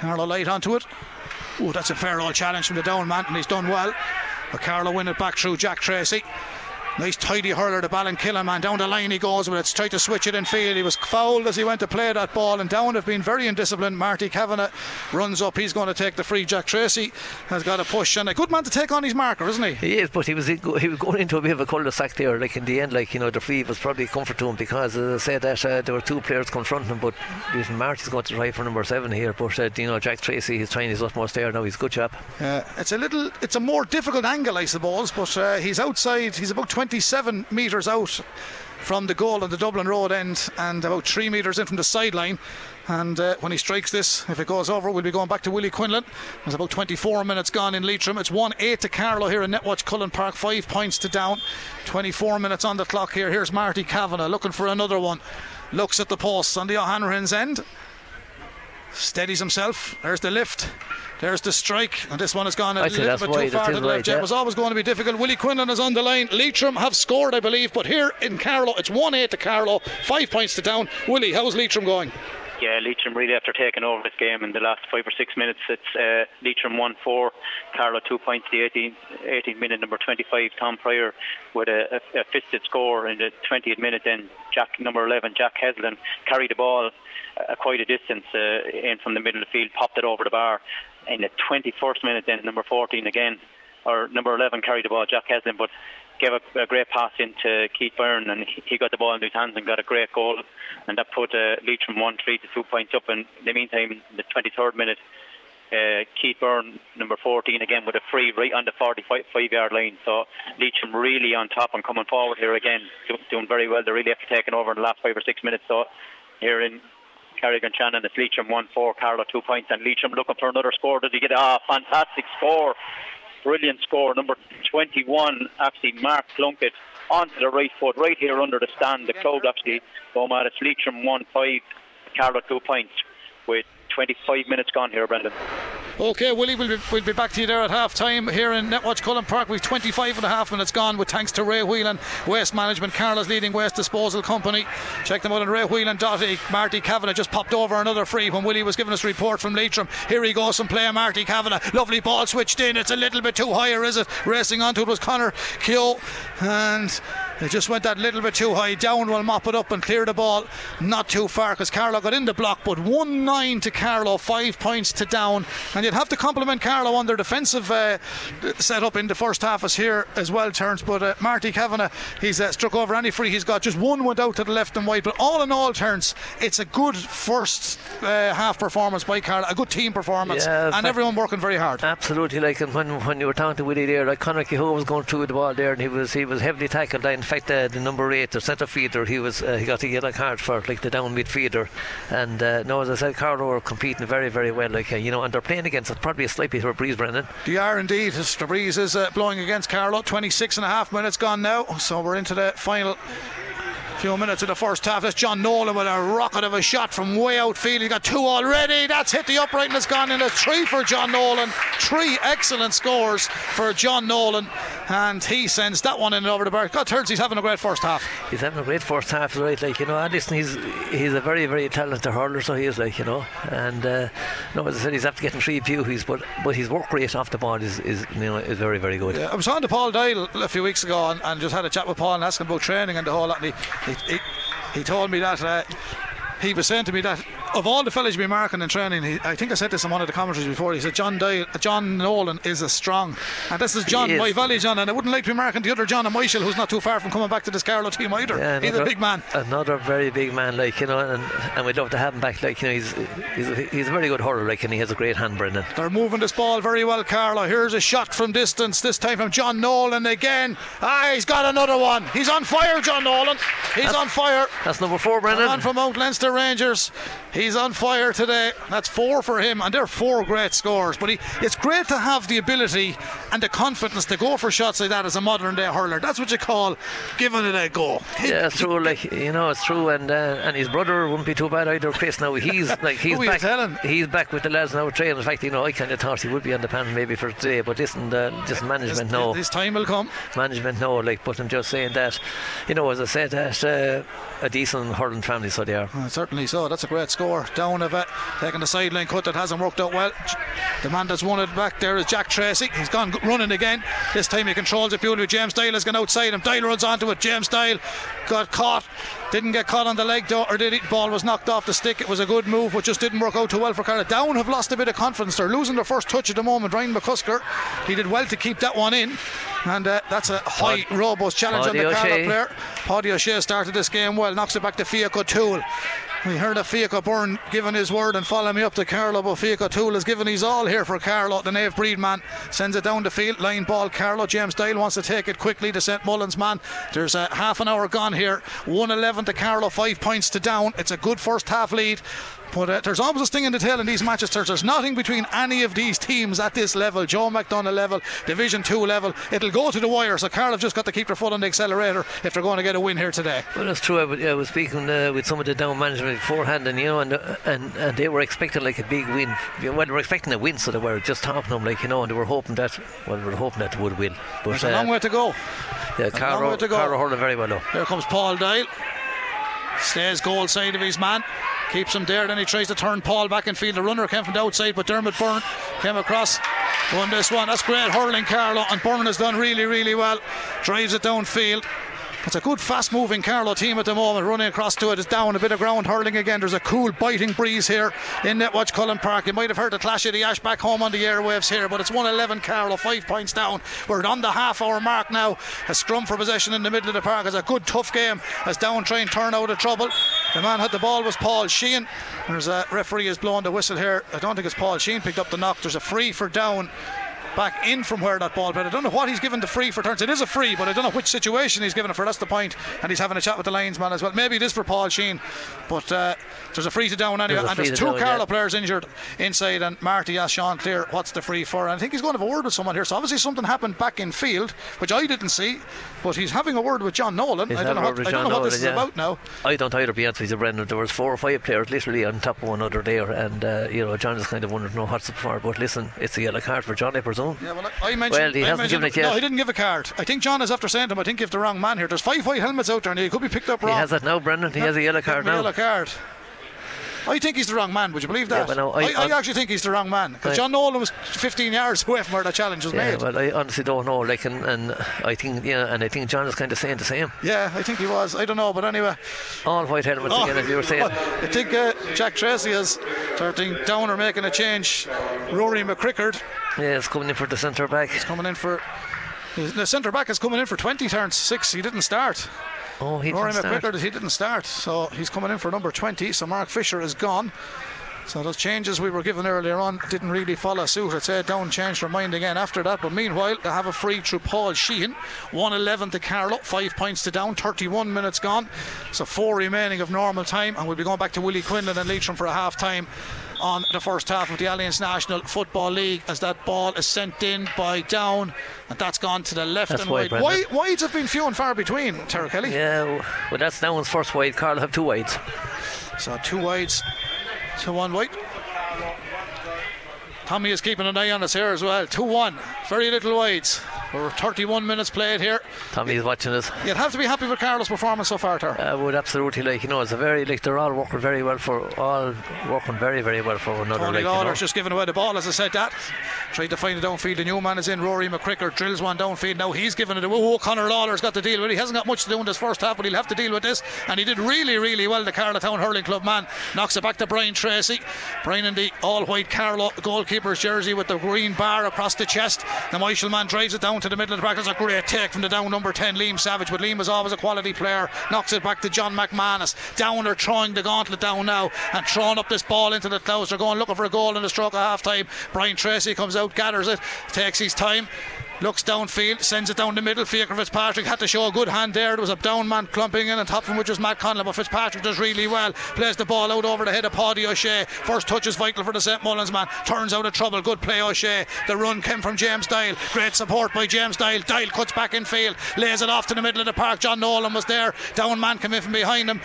Carlow light onto it. Oh, that's a fair old challenge from the down man, and he's done well. But Carlow win it back through Jack Tracy. Nice tidy hurler to Ballinkillen man. Down the line he goes with it. Tried to switch it in field. He was fouled as he went to play that ball. And down have been very indisciplined. Marty Kavanagh runs up. He's going to take the free. Jack Tracy has got a push. And a good man to take on his marker, isn't he? He is, but he was he was going into a bit of a cul-de-sac there. Like in the end, like you know, the free was probably a comfort to him because as I said that uh, there were two players confronting him, but even Marty's going to try for number seven here. But uh, you know, Jack Tracy, he's trying his utmost there now. He's a good chap. Uh, it's a little, it's a more difficult angle, I suppose, but uh, he's outside. He's about 27 metres out from the goal on the Dublin Road end, and about three metres in from the sideline. And uh, when he strikes this, if it goes over, we'll be going back to Willie Quinlan. There's about 24 minutes gone in Leitrim. It's 1 8 to Carlow here in Netwatch Cullen Park, five points to down. 24 minutes on the clock here. Here's Marty Kavanagh looking for another one. Looks at the posts on the O'Hanrahan's end. Steadies himself. There's the lift. There's the strike. And this one has gone a I little bit too far to the left. Yeah, yeah. It was always going to be difficult. Willie Quinlan is on the line. Leitrim have scored, I believe. But here in Carlow, it's 1 8 to Carlow. Five points to down. Willie, how's Leitrim going? Yeah, Leitrim really after taking over this game in the last five or six minutes. It's uh, Leitrim 1 4, Carlow 2 points, the 18th, 18th minute, number 25, Tom Pryor, with a, a, a fisted score in the 20th minute. Then Jack, number 11, Jack Heslin, carried the ball uh, quite a distance uh, in from the middle of the field, popped it over the bar. In the 21st minute, then number 14 again, or number 11 carried the ball, Jack Heslin, but gave a, a great pass into Keith Beirne, and he, got the ball in his hands and got a great goal, and that put uh, Leitrim one three to two points up. And in the meantime, in the 23rd minute, uh, Keith Beirne, number 14, again with a free right on the 45 yard line. So Leitrim really on top and coming forward here again, doing very well. They're really after taking over in the last five or six minutes. So here in Carrick-on-Shannon, it's Leitrim 1 4, Carlow 2 points, and Leitrim looking for another score. Did he get a ah, fantastic score? Brilliant score, number 21, actually, Mark Plunkett onto the right foot, right here under the stand. The crowd actually go mad. It's Leitrim 1 5, Carlo 2 points, with 25 minutes gone here, Brendan. Okay, Willie, we'll be, we'll be back to you there at half time here in Netwatch Cullen Park. We've 25 and a half minutes gone with thanks to Ray Whelan, Waste Management, Carlow's leading waste disposal company. Check them out on raywhelan.ie. Marty Kavanagh just popped over another free when Willie was giving us a report from Leitrim. Here he goes, some play, Marty Kavanagh. Lovely ball switched in. It's a little bit too high, or is it? Racing onto it was Connor Keogh. And it just went that little bit too high. Down will mop it up and clear the ball. Not too far because Carlow got in the block, but 1 9 to Carlow, five points to down. And you'd have to compliment Carlow on their defensive uh, setup in the first half as here as well, Terence. But uh, Marty Kavanagh, he's uh, struck over any free he's got. Just one went out to the left and wide. But all in all, Terence, it's a good first uh, half performance by Carlow, a good team performance, Yeah, and everyone working very hard. Absolutely, like when when you were talking to Willie there, like Conor Kehoe was going through the ball there, and he was he was heavily tackled. In fact, uh, the number eight, the centre feeder, he was uh, he got a yellow card for like the down midfielder. And uh, no, as I said, Carlow are competing very very well. Like uh, you know, and they're playing against probably a slightly tougher breeze, Brendan. They are indeed. The breeze is uh, blowing against Carlow. 26 and a half minutes gone now. So we're into the final few minutes of the first half. That's John Nolan with a rocket of a shot from way outfield. He's got two already. That's hit the upright and it's gone in. There's three for John Nolan. Three excellent scores for John Nolan. And he sends that one in over the bar. God, turns he's having a great first half. He's having a great first half, right? Like you know, and listen, he's he's a very very talented hurler, so he is like you know, and uh, no, as I said, he's after getting three pewies, but but his work rate off the ball is, is you know is very very good. Yeah, I was on to Paul Doyle a few weeks ago and, and just had a chat with Paul and asked him about training and the whole lot. And he, he, he, he told me that uh, he was saying to me that of all the fellas you've been marking in training, he, I think I said this in one of the commentaries before. He said John Doyle, John Nolan is a strong, and this is John, He is. Moy Valley John, and I wouldn't like to be marking the other John and Michael, who's not too far from coming back to this Carlow team either. Yeah, He's a big man. Another very big man, like you know, and, and we'd love to have him back. Like you know, he's he's a, he's a very good hurler, like, and he has a great hand, Brendan. They're moving this ball very well, Carlow. Here's a shot from distance, this time from John Nolan again. Ah, he's got another one. He's on fire, John Nolan. He's That's- on fire. That's number four, Brendan. Man from Mount Leinster Rangers. He's on fire today. That's four for him, and they're four great scores. But he, it's great to have the ability and the confidence to go for shots like that as a modern day hurler. That's what you call giving it a go. Yeah, it's true. Like you know, it's true, and uh, and his brother wouldn't be too bad either. Chris, now he's [laughs] like he's Who are you back. telling? He's back with the lads now training. In fact, you know, I kind of thought he would be on the panel maybe for today, but listen, uh, just management no, His time will come. management no. Like, but I'm just saying that, you know, as I said, that uh, a decent hurling family, so they are. Uh, certainly so. That's a great score. Down a bit, taking the sideline cut that hasn't worked out well. The man that's won it back there is Jack Tracy. He's gone running again. This time he controls it beautifully. James Doyle has gone outside him. Doyle runs onto it. James Doyle got caught. Didn't get caught on the leg though, or did he? Ball was knocked off the stick. It was a good move, but just didn't work out too well for Carlow. Down have lost a bit of confidence. They're losing their first touch at the moment. Ryan McCusker, he did well to keep that one in. And uh, that's a high, robust challenge on the Carlow O'Shea. player. Paddy O'Shea started this game well, knocks it back to Fiach O'Toole. We heard of Fiaco Byrne giving his word and following me up to Carlow, but Fiach O'Toole has given his all here for Carlow. The Naomh Bríd man sends it down the field, line ball. Carlow James Doyle wants to take it quickly to St Mullins man. There's a half an hour gone here. 111 to Carlow, five points to down. It's a good first half lead. But uh, there's always a sting in the tail in these matches. There's, there's nothing between any of these teams at this level, Joe McDonagh level, Division 2 level. It'll go to the wire, so Carlow have just got to keep their foot on the accelerator if they're going to get a win here today. Well, that's true. I was, I was speaking uh, with some of the down management beforehand, and you know, and, uh, and and they were expecting like a big win. Well, they were expecting a win, so they were just talking them, like you know, and they were hoping that, well, they were hoping that they would win. But There's a long way to go. yeah, long Carlow, way to go. Carlow very well. Though. Here comes Paul Doyle. Stays goal side of his man. Keeps him there. Then he tries to turn Paul back in field. The runner came from the outside, but Dermot Byrne came across. Won this one. That's great hurling, Carlow. And Byrne has done really, really well. Drives it downfield. It's a good fast moving Carlow team at the moment. Running across to it. it is down a bit of ground hurling again. There's a cool biting breeze here in Netwatch Cullen Park. You might have heard the clash of the ash back home on the airwaves here, but it's 111 Carlow, five points down. We're on the half hour mark now. A scrum for possession in the middle of the park. It's a good tough game as down try and turn out of trouble. The man had the ball was Paul Sheehan. There's a referee is blowing the whistle here. I don't think it's Paul Sheehan picked up the knock. There's a free for down back in from where that ball. But I don't know what he's given the free for turns. It is a free, but I don't know which situation he's given it for. That's the point. And he's having a chat with the linesman as well. Maybe it is for Paul Sheen, but uh, there's a free to down anyway. There's and there's two Carlow yeah. players injured inside. And Marty asked Sean Cleere, what's the free for? And I think he's going to have a word with someone here. So obviously something happened back in field, which I didn't see. But he's having a word with John Nolan. He's I don't know what, I don't know what with this John is Nolan, about now. I don't either, be honest with you, Brendan. There was four or five players literally on top of one another there, and uh, you know John is kind of wondering, no, what's the for? But listen, it's a yellow card for John, I presume. Yeah, well, I mentioned. Well, he I hasn't given it yet. No, he didn't give a card. I think John is after saying to him, I think you have the wrong man here. There's five white helmets out there, and he could be picked up He has it now, Brendan. He has a yellow card a now. Yellow card. I think he's the wrong man. Would you believe that? Yeah, no, I, I- I, actually think he's the wrong man because John Nolan was 15 yards [laughs] away from where that challenge was Yeah, made. well, I honestly don't know. Like, and, and I think, yeah, and I think John is kind of saying the same. yeah, I think he was. I don't know, but anyway. All white helmets Oh, again, as you were saying. I think uh, Jack Tracy is starting down or making a change. Rory McCrickard Yeah, it's coming in for the centre back. He's coming in for. The centre back is coming in for 20 turns six. He didn't start. Oh, he Rory start. He didn't start, so he's coming in for number 20. So Mark Fisher is gone. So those changes we were given earlier on didn't really follow suit. I'd say down changed their mind again after that. But meanwhile, they have a free through Paul Sheehan. 111 to Carlow, five points to down, 31 minutes gone. So four remaining of normal time. And we'll be going back to Willie Quinlan and Leitrim for a half time on the first half of the Allianz National Football League as that ball is sent in by Down. And that's gone to the left That's and wide, wide. Wide- Wides have been few and far between, Tara Kelly. Yeah, well, that's Down's first wide. Carl have two wides. So two wides to one wide. Tommy is keeping an eye on us here as well. 2 1. Very little wides. We're 31 minutes played here. Tommy's watching us. You'd have to be happy with Carlow's performance so far, Tar. I would absolutely like, you know, it's a very, like, they're all working very well for, all working very, very well for another. Tony like, you know. Lawler's just giving away the ball as I said that. Tried to find it downfield. The new man is in. Rory McCrickard drills one downfield. Now he's giving it away. Oh, Conor Lawler's got to deal with it. He hasn't got much to do in this first half, but he'll have to deal with this. And he did really, really well. The Carlow Town Hurling Club man knocks it back to Brian Tracy. Brian in the all white Carlow goalkeeper's jersey with the green bar across the chest. The Michael man drives it down to the middle of the back. It's a great take from the down number 10, Liam Savage. But Liam is always a quality player. Knocks it back to John McManus. Downer throwing the gauntlet down now and throwing up this ball into the clouds. They're going looking for a goal in the stroke of half time. Brian Tracy comes out, gathers it, takes his time. Looks downfield, sends it down the middle. Fiacre Fitzpatrick had to show a good hand there. There was a down man clumping in on top which was Matt Conlon. But Fitzpatrick does really well. Plays the ball out over the head of Paddy O'Shea. First touch is vital for the St. Mullins man. Turns out of trouble. Good play, O'Shea. The run came from James Doyle. Great support by James Doyle. Doyle cuts back in field, lays it off to the middle of the park. John Nolan was there. Down man came in from behind him.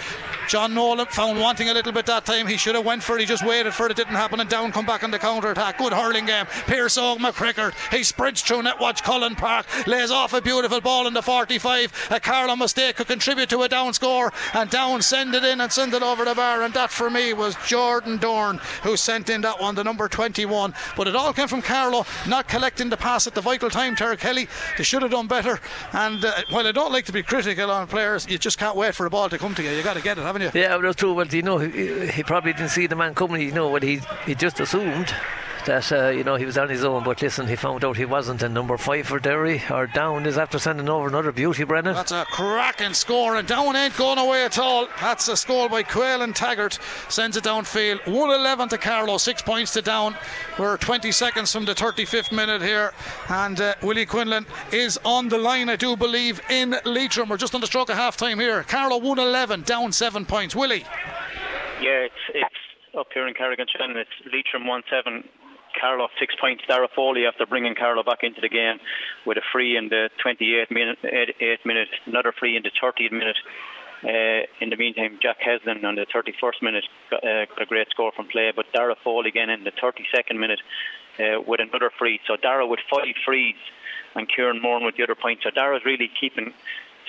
John Nolan found wanting a little bit that time. He should have went for it. He just waited for it. It didn't happen. And down come back on the counter attack. Good hurling game. Pierce Og McCrickard. He sprints through Netwatch Cullen Park. Lays off a beautiful ball in the 45. A Carlow mistake could contribute to a down score. And down send it in and send it over the bar. And that for me was Jordan Dorn who sent in that one, the number 21. But it all came from Carlow not collecting the pass at the vital time. Terry Kelly, they should have done better. And uh, while I don't like to be critical on players, you just can't wait for a ball to come to you. You got to get it, haven't you? Yeah, well, that's true. Well, you know, he, he probably didn't see the man coming. You know, what he he just assumed that uh, you know he was on his own. But listen, he found out he wasn't. in number five for Derry or Down is after sending over another beauty, Brennan. That's a cracking score, and Down ain't going away at all. That's a score by Caolan Taggart. Sends it downfield. 111 to Carlow, six points to Down. We're 20 seconds from the 35th minute here, and uh, Willie Quinlan is on the line, I do believe, in Leitrim. We're just on the stroke of half time here. Carlow 111, down seven points. Willie. Yeah, it's, it's up here in Carrigan Shannon. It's Leitrim 1 7, Carlow six points. Darragh Foley after bringing Carlow back into the game with a free in the 28th minute, eight, minute, another free in the 30th minute. Uh, in the meantime, Jack Heslin on the 31st minute got, uh, got a great score from play, but Darragh Foley again in the 32nd minute uh, with another free. So Darragh with five frees and Kieran Moran with the other point. So Darragh's really keeping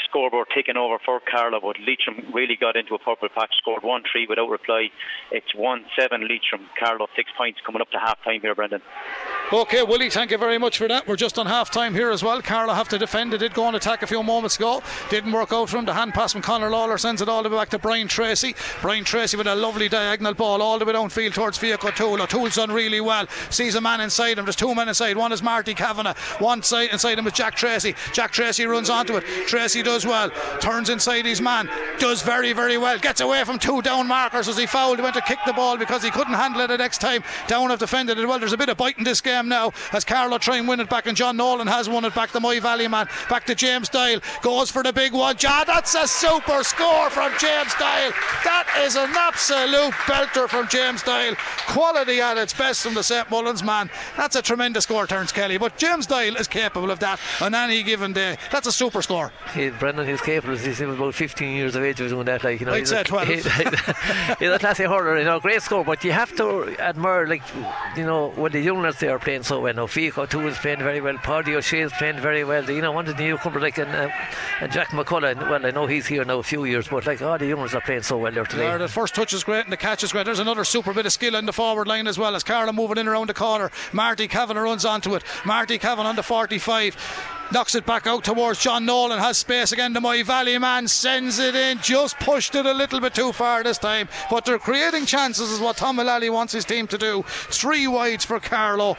scoreboard taken over for Carlow, but Leitrim really got into a purple patch, scored 1 3 without reply. It's 1 7 Leitrim, Carlow, six points coming up to half time here, Brendan. Okay, Willie, thank you very much for that. We're just on half time here as well. Carlow have to defend. They did go on attack a few moments ago. Didn't work out for him. The hand pass from Conor Lawler sends it all the way back to Brian Tracy. Brian Tracy with a lovely diagonal ball all the way downfield towards Fiach O'Toole. O'Toole's done really well. Sees a man inside him. There's two men inside. One is Marty Kavanagh. One side inside him is Jack Tracy. Jack Tracy runs onto it. Tracy does well. Turns inside his man. Does very, very well. Gets away from two down markers as he fouled. He went to kick the ball because he couldn't handle it the next time. Down have defended it well. There's a bit of bite in this game. Them now as Carlow try and win it back, and John Nolan has won it back. The Moy Valley man back to James Doyle goes for the big one. John, that's a super score from James Doyle. That is an absolute belter from James Doyle. Quality at its best from the St Mullins man. That's a tremendous score, Terence Kelly. But James Doyle is capable of that on any given day. That's a super score. He, Brendan, he's capable. He's about 15 years of age of doing that. Like you know, I'd he's a, 12. he- [laughs] he's a classy hurler. You know, great score. But you have to admire, like you know, what the young lads they are playing so well. Now, Fiach O'Toole is playing very well. Paddy O'Shea is playing very well. You know, one of the newcomers like and, uh, and Jack McCullough. Well, I know he's here now a few years, but like all the young ones are playing so well there today. There, the first touch is great and the catch is great. There's another super bit of skill in the forward line as well as Carlow moving in around the corner. Marty Kavanagh runs onto it. Marty Kavanagh on the 45. Knocks it back out towards John Nolan. Has space again. The Moy Valley man sends it in. Just pushed it a little bit too far this time. But they're creating chances, is what Tom Mullally wants his team to do. Three wides for Carlow.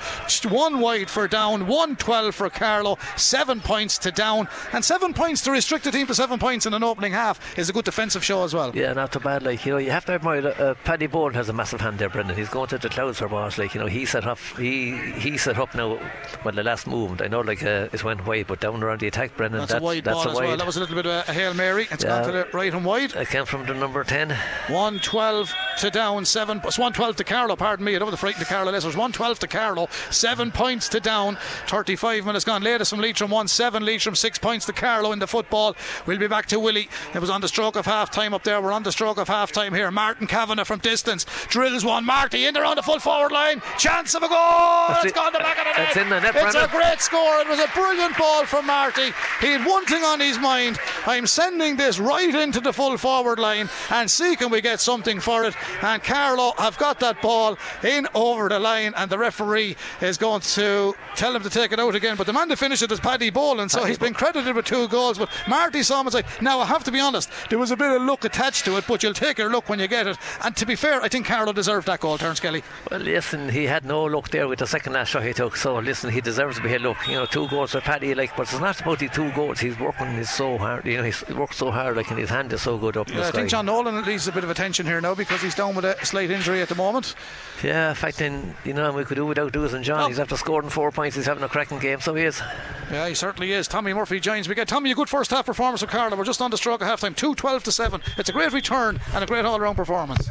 One wide for down. 112 for Carlow. Seven points to down. And seven points to restrict the team to seven points in an opening half is a good defensive show as well. Yeah, not too bad. Like you know, you have to admire. Uh, Paddy Bowen has a massive hand there, Brendan. He's going to the clouds for boss. Like you know, he set up. He he set up now. Well, the last movement. I know, like uh, it went wide, but down around the attack, Brendan. That's, a wide ball as well. That was a little bit of a Hail Mary. It's Yeah. gone to the right and wide. It came from the number ten. 112 to down, seven. It's 112 to Carlow, pardon me. I don't want to frighten the Carlow listeners. 112 to Carlow, seven points to down. 35 minutes gone. Latest from Leitrim, 1 7. Leitrim, six points to Carlow in the football. We'll be back to Willie. It was on the stroke of half time up there. We're on the stroke of half time here. Martin Kavanagh from distance drills one. Marty in there on the full forward line. Chance of a goal. That's It's it. gone the back of the net. It's in the net, It's a great score. It was a brilliant ball from Marty. He had one thing on his mind. I'm sending this right into the full forward line and see can we get something for it. And Carlow have got that ball in over the line, and the referee is going to tell him to take it out again. But the man to finish it is Paddy Boland, so he's been credited with two goals. But Marty saw him and said, Now I have to be honest, there was a bit of luck attached to it, but you'll take your luck when you get it. And to be fair, I think Carlow deserved that goal, Terence Kelly. Well, listen, he had no luck there with the second last shot he took. So listen, he deserves to be a look. You know, two goals for Paddy, like, but it's not about the two goals. He's working he's so hard. You know, he's worked so hard, like, and his hand is so good up in Yeah, the I sky. think John Nolan needs a bit of attention here now because he's down with a slight injury at the moment. Yeah, in fact, then you know, we could do without losing John. Oh. He's after scoring four points. He's having a cracking game, so he is. Yeah, he certainly is. Tommy Murphy joins me again. Tommy, a good first half performance of Carlow. We're just on the stroke of half time. 2 12 to 7. It's a great return and a great all round performance.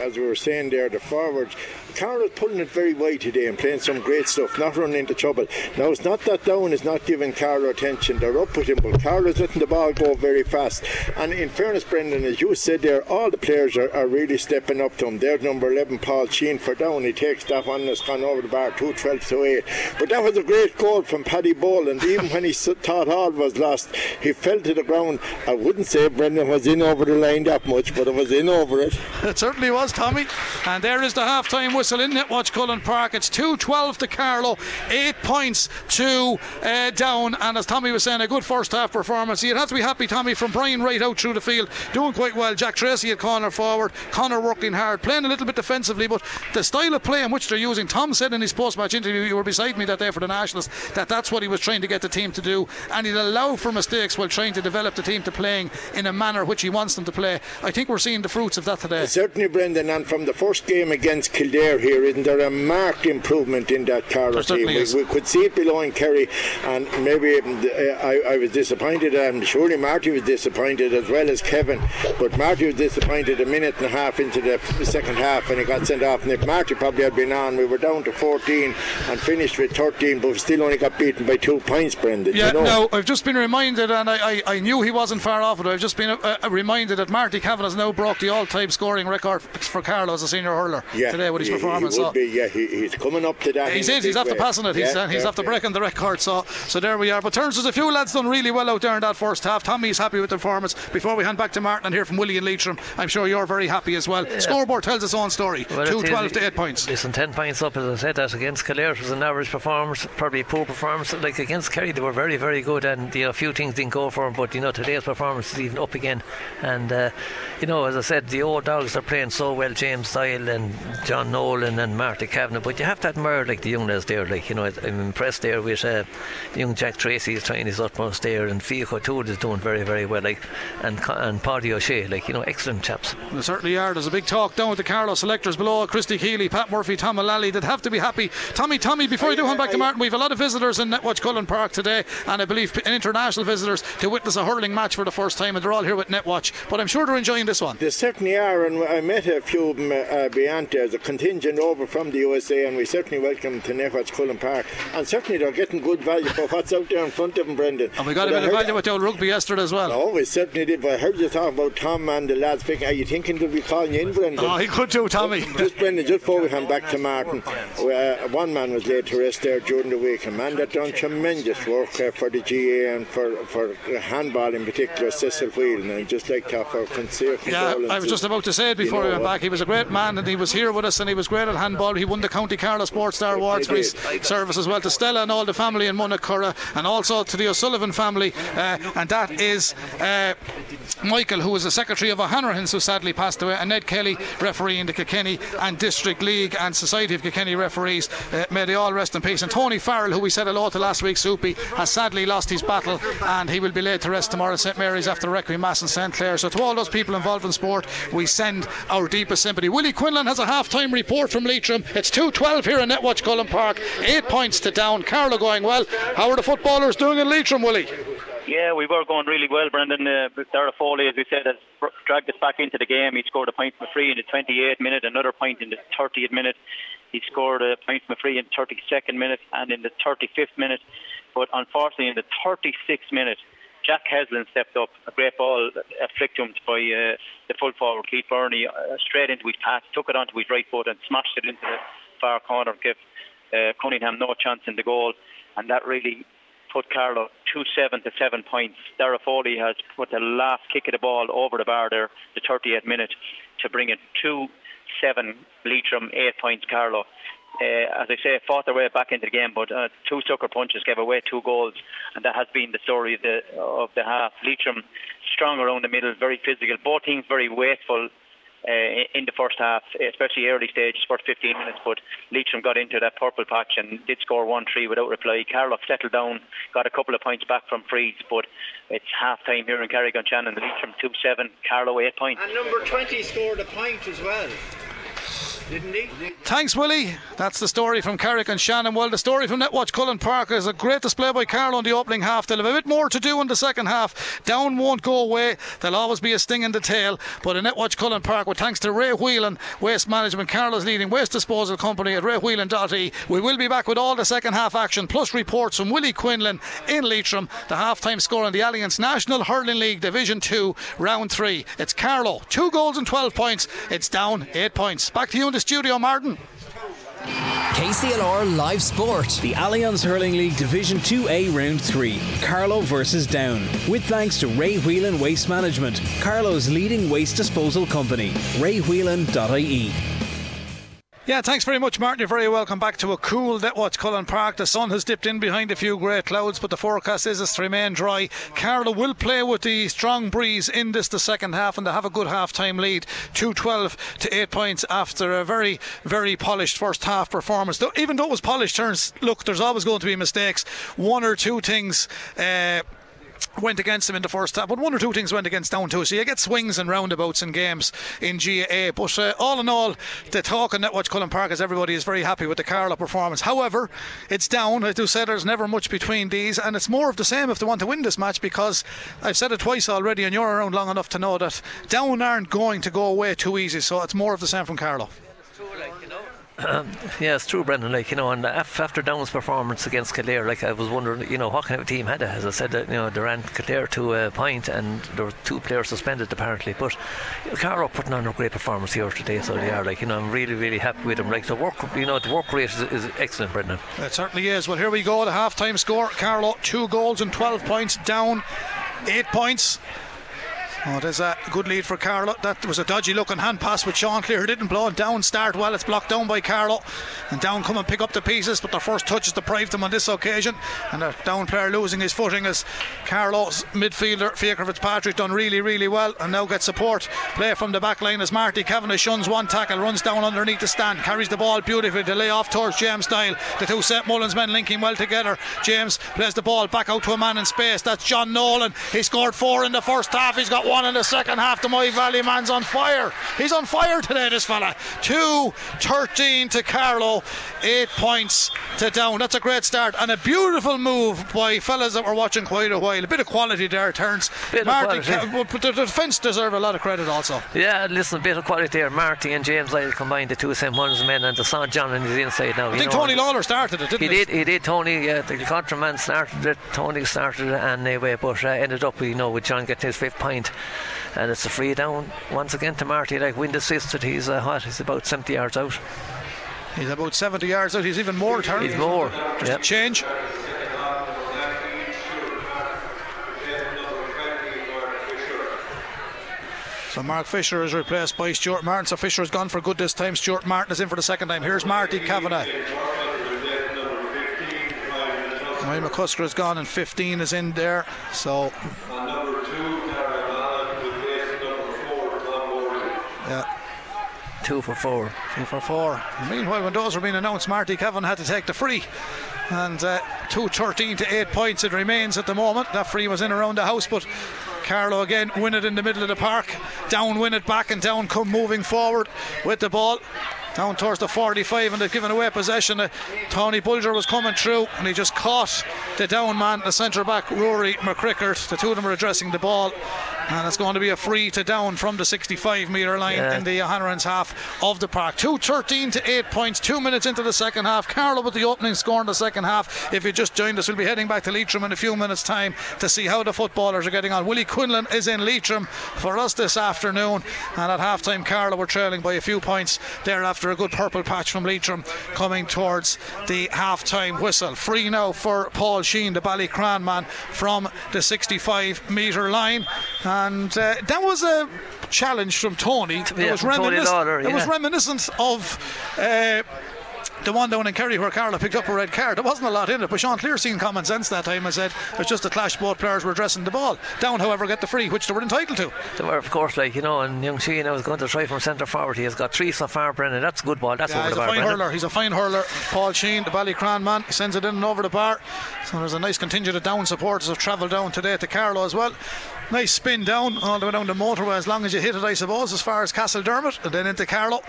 as we were saying there, the forwards. Carroll's pulling it very wide today and playing some great stuff, not running into trouble. Now, it's not that Down is not giving Carlow attention, they're up with him, but Carlow's letting the ball go very fast. And in fairness, Brendan, as you said there, all the players are, are really stepping up to him. There's number 11, Paul Sheen for Down. He takes that one has gone over the bar, 2 12 to 8. But that was a great goal from Paddy Boland. Even when he thought all was lost, he fell to the ground. I wouldn't say Brendan was in over the line that much, but it was in over it. It certainly was, Tommy. And there is the half time whistle in Netwatch Cullen Park. It's 2 12 to Carlow, 8 points to uh, down. And as Tommy was saying, a good first half performance. You'd have to be happy, Tommy, from Brian right out through the field, doing quite well. Jack Tracy at corner forward, Connor working hard, playing a little bit defensively, but the style of play in which they're using, Tom said in his post match interview, you were beside me that day for the Nationals, that that's what he was trying to get the team to do. And he'd allow for mistakes while trying to develop the team to playing in a manner which he wants them to play. I think we're seeing the fruits of that today. Certainly, Brendan, and from the first game against Kildare here, isn't there a marked improvement in that Carlow There team? certainly We, we could see it below in Kerry, and maybe um, uh, I, I was disappointed, and surely Marty was disappointed as well as Kevin. But Marty was disappointed a minute and a half into the second half and he got sent off. And if Marty probably had been on, we were down to 14 and finished with 13, but we still only got beaten by two points, Brendan. Yeah, you know? no, I've just been reminded, and I, I, I knew he wasn't far off it. I've just been uh, uh, reminded that Marty Kavanagh's now broke the all-time scoring record for Carlow as a senior hurler yeah, today with his performance. He so- be, yeah, he, he's coming up to that. He's in he's after way. passing it. He's, Yeah, uh, he's after breaking the record. So, so there we are. But turns there's a few lads done really well out there in that first half. Tommy's happy with the performance. Before we hand back to Martin and hear from Willie and Leitrim, I'm sure you're very happy as well. Scoreboard tells its own story. Well, Two twelve to eight points. Listen, 10 points up, as I said, that against Kildare was an average performance, probably poor performance. Like against Kerry, they were very, very good, and you know, a few things didn't go for them, but you know, today's performance is even up again. And uh, you know, as I said, the old dogs are playing so well James Style and John Nolan. Rowland and Marty Kavanagh. But you have to admire like the young lads there. Like you know, I'm impressed there with uh, young Jack Tracy is trying his utmost there, and Fiach O'Toole is doing very very well. Like and and Paddy O'Shea, like you know, excellent chaps. They certainly are. There's a big talk down with the Carlow selectors below. Christy Keeley, Pat Murphy, Tom Mullally. They'd have to be happy. Tommy, Tommy, before you do come back to Martin, we've a lot of visitors in Netwatch Cullen Park today, and I believe international visitors to witness a hurling match for the first time, and they're all here with Netwatch. But I'm sure they're enjoying this one. They certainly are, and I met a few of them uh, beyond there. The contingent over from the USA, and we certainly welcome to Netwatch Cullen Park. And certainly they're getting good value for what's out there in front of them, Brendan. And we got but a bit of value with old rugby yesterday as well. Oh, we certainly did. But I heard you talk about Tom and the lads picking. Are you thinking they'll be calling you in, Brendan? Oh, he could do, Tommy. [laughs] just Brendan, just before we come back to Martin, uh, one man was laid to rest there during the week. A man that done tremendous work uh, for the GA and for for handball in particular, Cecil Whelan, and just like to offer sincere Yeah, I was just about to say it before you know we went back. He was a great man, and he was here with us, and he was great at handball. He won the County Carlow Sports Star Awards for his service as well to Stella and all the family in Munacurra, and also to the O'Sullivan family, uh, and that is uh, Michael, who was the secretary of O'Hanrahan's, who sadly passed away, and Ned Kelly, referee in the Kilkenny and District League and Society of Kilkenny referees. Uh, may they all rest in peace. And Tony Farrell, who we said hello to last week, Soupy, has sadly lost his battle, and he will be laid to rest tomorrow at St Mary's after Requiem Mass in St Clair. So to all those people involved in sport, we send our deepest sympathy. Willie Quinlan has a half-time report from Leitrim. It's 2-12 here in Netwatch Cullen Park. Eight points to down. Carlow going well. How are the footballers doing in Leitrim, Willie? Yeah, we were going really well, Brendan. Uh, Darragh Foley, as we said, has dragged us back into the game. He scored a point from free in the 28th minute, another point in the 30th minute. He scored a point from free in the 32nd minute and in the 35th minute. But unfortunately, in the 36th minute, Jack Heslin stepped up. A great ball uh, flicked him by uh, the full forward, Keith Beirne, uh, straight into his pass, took it onto his right foot and smashed it into the far corner, gave uh, Cunningham no chance in the goal. And that really put Carlow 2 7 to 7 points. Darragh Foley has put the last kick of the ball over the bar there, the 38th minute, to bring it 2 7 Leitrim, 8 points Carlow. Uh, as I say, fought their way back into the game, but uh, two sucker punches gave away two goals, and that has been the story of the of the half. Leitrim strong around the middle, very physical. Both teams very wasteful uh, in the first half, especially early stages, first 15 minutes. But Leitrim got into that purple patch and did score 1 3 without reply. Carlow settled down, got a couple of points back from frees, but it's half time here in Carrick-on-Shannon. Leitrim 2 7, Carlow 8 points. And number 20 scored a point as well didn't he? Thanks, Willie. That's the story from Carrick-on-Shannon. Well, the story from Netwatch Cullen Park is a great display by Carlow in the opening half. They'll have a bit more to do in the second half. Down won't go away. There'll always be a sting in the tail. But in Netwatch Cullen Park, with thanks to Ray Whelan, Waste Management, Carlow's leading waste disposal company at raywhelan.e, we will be back with all the second half action, plus reports from Willie Quinlan in Leitrim, the half time score in the Allianz National Hurling League Division 2, round 3. It's Carlow, two goals and 12 points. It's down 8 points. Back to you in the studio, Martin. KCLR Live Sport. The Allianz Hurling League Division 2A Round 3. Carlow versus Down. With thanks to Ray Whelan Waste Management, Carlow's leading waste disposal company. raywhelan.ie. Yeah, thanks very much, Martin. You're very welcome back to a cool Netwatch Cullen Park. The sun has dipped in behind a few grey clouds, but the forecast is it's to remain dry. Carlow will play with the strong breeze in this the second half, and they have a good half time lead, 212 to 8 points after a very, very polished first half performance. Though, even though it was polished turns, look, there's always going to be mistakes. One or two things. Uh, went against him in the first half, but one or two things went against down too. So you get swings and roundabouts in games in GAA. But uh, all in all, the talk on Netwatch Cullen Park is everybody is very happy with the Carlow performance. However, it's down. I do say there's never much between these, and it's more of the same if they want to win this match because I've said it twice already, and you're around long enough to know that down aren't going to go away too easy. So it's more of the same from Carlow. [clears throat] Yeah, it's true, Brendan. Like you know, and after Down's performance against Kildare, like I was wondering, you know, what kind of team had it? As I said, that you know, they ran Kildare to a point, and there were two players suspended apparently. But Carlow putting on a great performance here today, so they are. Like you know, I'm really, really happy with them. Like the work, you know, the work rate is, is excellent, Brendan. It certainly is. Well, here we go. The half-time score: Carlow two goals and 12 points, down eight points. Oh, there's a good lead for Carlow. That was a dodgy looking hand pass with Sean Cleere. Didn't blow it down. Start well. It's blocked down by Carlow. And down come and pick up the pieces, but their first touch is deprived them on this occasion. And the down player losing his footing as Carlow's midfielder, Fiacre Fitzpatrick, done really, really well and now gets support. Play from the back line as Marty Cavendish shuns one tackle, runs down underneath the stand, carries the ball beautifully to lay off towards James Style. The two St Mullins men linking well together. James plays the ball back out to a man in space. That's John Nolan. He scored four in the first half. He's got one in the second half. The Moy Valley man's on fire. He's on fire today, this fella. 2 13 to Carlow, eight points to down. That's a great start and a beautiful move by fellas that were watching quite a while. A bit of quality there, turns. Bit of Marty, quality. Ca- the defence deserve a lot of credit also. Yeah, listen, a bit of quality there. Marty and James Lyle combined the two St. Mullins men, and the Son John on his inside now. I you think Tony Lawler started it, didn't He he? did, he did. Tony, yeah, the contraman started it. Tony started it and anyway, but uh, ended up, you know, with John getting his fifth point, and it's a free down once again to Marty. Like wind assisted, he's uh, hot. He's about 70 yards out. He's about 70 yards out. He's even more turn. He's more. Just Yep. a change. So Mark Fisher is replaced by Stuart Martin. So Fisher has gone for good this time. Stuart Martin is in for the second time. Here's Marty Kavanagh. Ray McCusker is gone and 15 is in there. So Two for four. Two for four. Meanwhile, when those were being announced, Marty Kevin had to take the free. And uh, 2 13 to 8 points it remains at the moment. That free was in around the house, but Carlow again win it in the middle of the park. Down, win it back, and down come moving forward with the ball. Down towards the 45, and they've given away possession. Uh, Tony Bulger was coming through, and he just caught the down man, the centre back, Rory McCrickard. The two of them are addressing the ball, and it's going to be a free to down from the 65 metre line Yeah. in the O'Hanlon's half of the park. 2.13 to 8 points, two minutes into the second half. Carlow with the opening score in the second half. If you just joined us, we'll be heading back to Leitrim in a few minutes' time to see how the footballers are getting on. Willie Quinlan is in Leitrim for us this afternoon, and at half time, Carlow were trailing by a few points there after a good purple patch from Leitrim coming towards the half time whistle. Free now for Paul Sheen, the Ballycran man, from the 65 metre line. And uh, that was a challenge from Tony. It Yeah, was Tony reminiscent, was reminiscent of. Uh, the one down in Kerry where Carlow picked up a red card. There wasn't a lot in it, but Sean Cleere seen common sense that time and said it was just a clash. Both players were addressing the ball. Down, however, get the free, which they were entitled to. They were, of course, like, you know, and young Sheen I was going to try from centre forward. He has got three so far, Brendan. That's a good ball. That's Yeah, over he's the a fine Brendan. hurler. He's a fine hurler. Paul Sheen, the Ballycran man, he sends it in and over the bar. So there's a nice contingent of down supporters have travelled down today to Carlow as well. Nice spin down all the way down the motorway as long as you hit it, I suppose, as far as Castle Dermot and then into Carlow.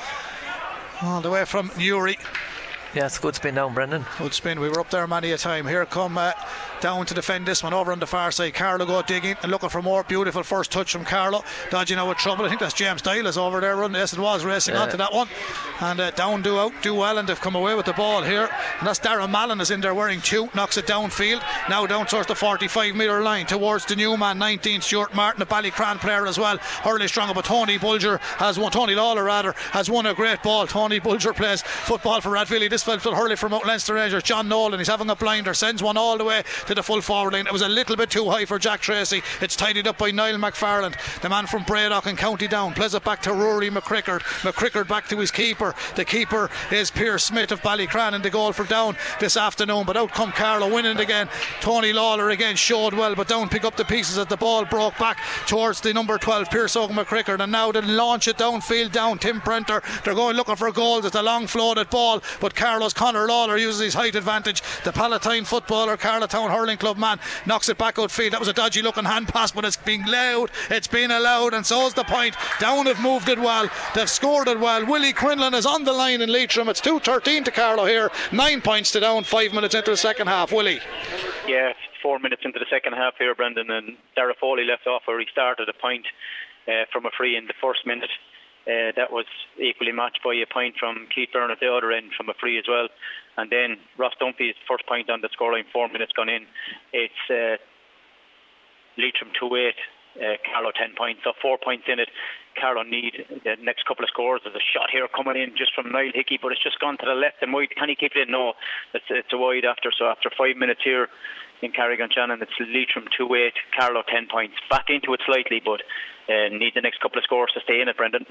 All the way from Newry. Yeah, it's a good spin down, Brendan. Good spin. We were up there many a time. Here come uh, down to defend this one over on the far side. Carlow go digging and looking for more. Beautiful first touch from Carlow. Dodging out with trouble. I think that's James Dylas over there running. Yes, it was racing Yeah. onto that one. And uh, down do out, do well, and they've come away with the ball here. And that's Darren Mallon is in there wearing two, knocks it downfield. Now down towards the 45 metre line towards the new man, 19 Stuart Martin, a Ballycran player as well. Hurley strong, but Tony Bulger has won. Tony Lawler rather has won a great ball. Tony Bulger plays football for Rathvilly. This fell to Hurley from out Leinster Rangers. John Nolan, he's having a blinder, sends one all the way to the full forward line. It was a little bit too high for Jack Tracy. It's tidied up by Niall McFarland, the man from Bredagh and County Down. Plays it back to Rory McCrickard. McCrickard back to his keeper. The keeper is Pierce Smith of Ballycran in the goal for Down this afternoon. But out come Carlow winning again. Tony Lawler again showed well, but Down pick up the pieces as the ball broke back towards the number 12, Pierce Og McCrickard. And now they launch it downfield down. Tim Prenter. They're going looking for goals. It's a long floated ball, but Carlow's Connor Lawler uses his height advantage. The Palatine footballer, Carlow Town Hurling Club man, knocks it back outfield. That was a dodgy looking hand pass, but it's being allowed. It's been allowed, and so's the point. Down have moved it well. They've scored it well. Willie Quinlan is on the line in Leitrim. It's 2 13 to Carlow here. Nine points to down, five minutes into the second half. Willie. Yeah, four minutes into the second half here, Brendan, and Darragh Foley left off where he started a point uh, from a free in the first minute. Uh, that was equally matched by a point from Keith Beirne at the other end from a free as well. And then Ross Dunphy's first point on the scoreline, four minutes gone in. It's uh, Leitrim 2 8, uh, Carlow 10 points, so four points in it. Carlow need the next couple of scores. There's a shot here coming in just from Niall Hickey, but it's just gone to the left and wide. Can he keep it in? No, it's, it's a wide after. So after five minutes here in Carrick-on-Shannon, it's Leitrim 2-8, Carlow 10 points. Back into it slightly, but uh, need the next couple of scores to stay in it, Brendan.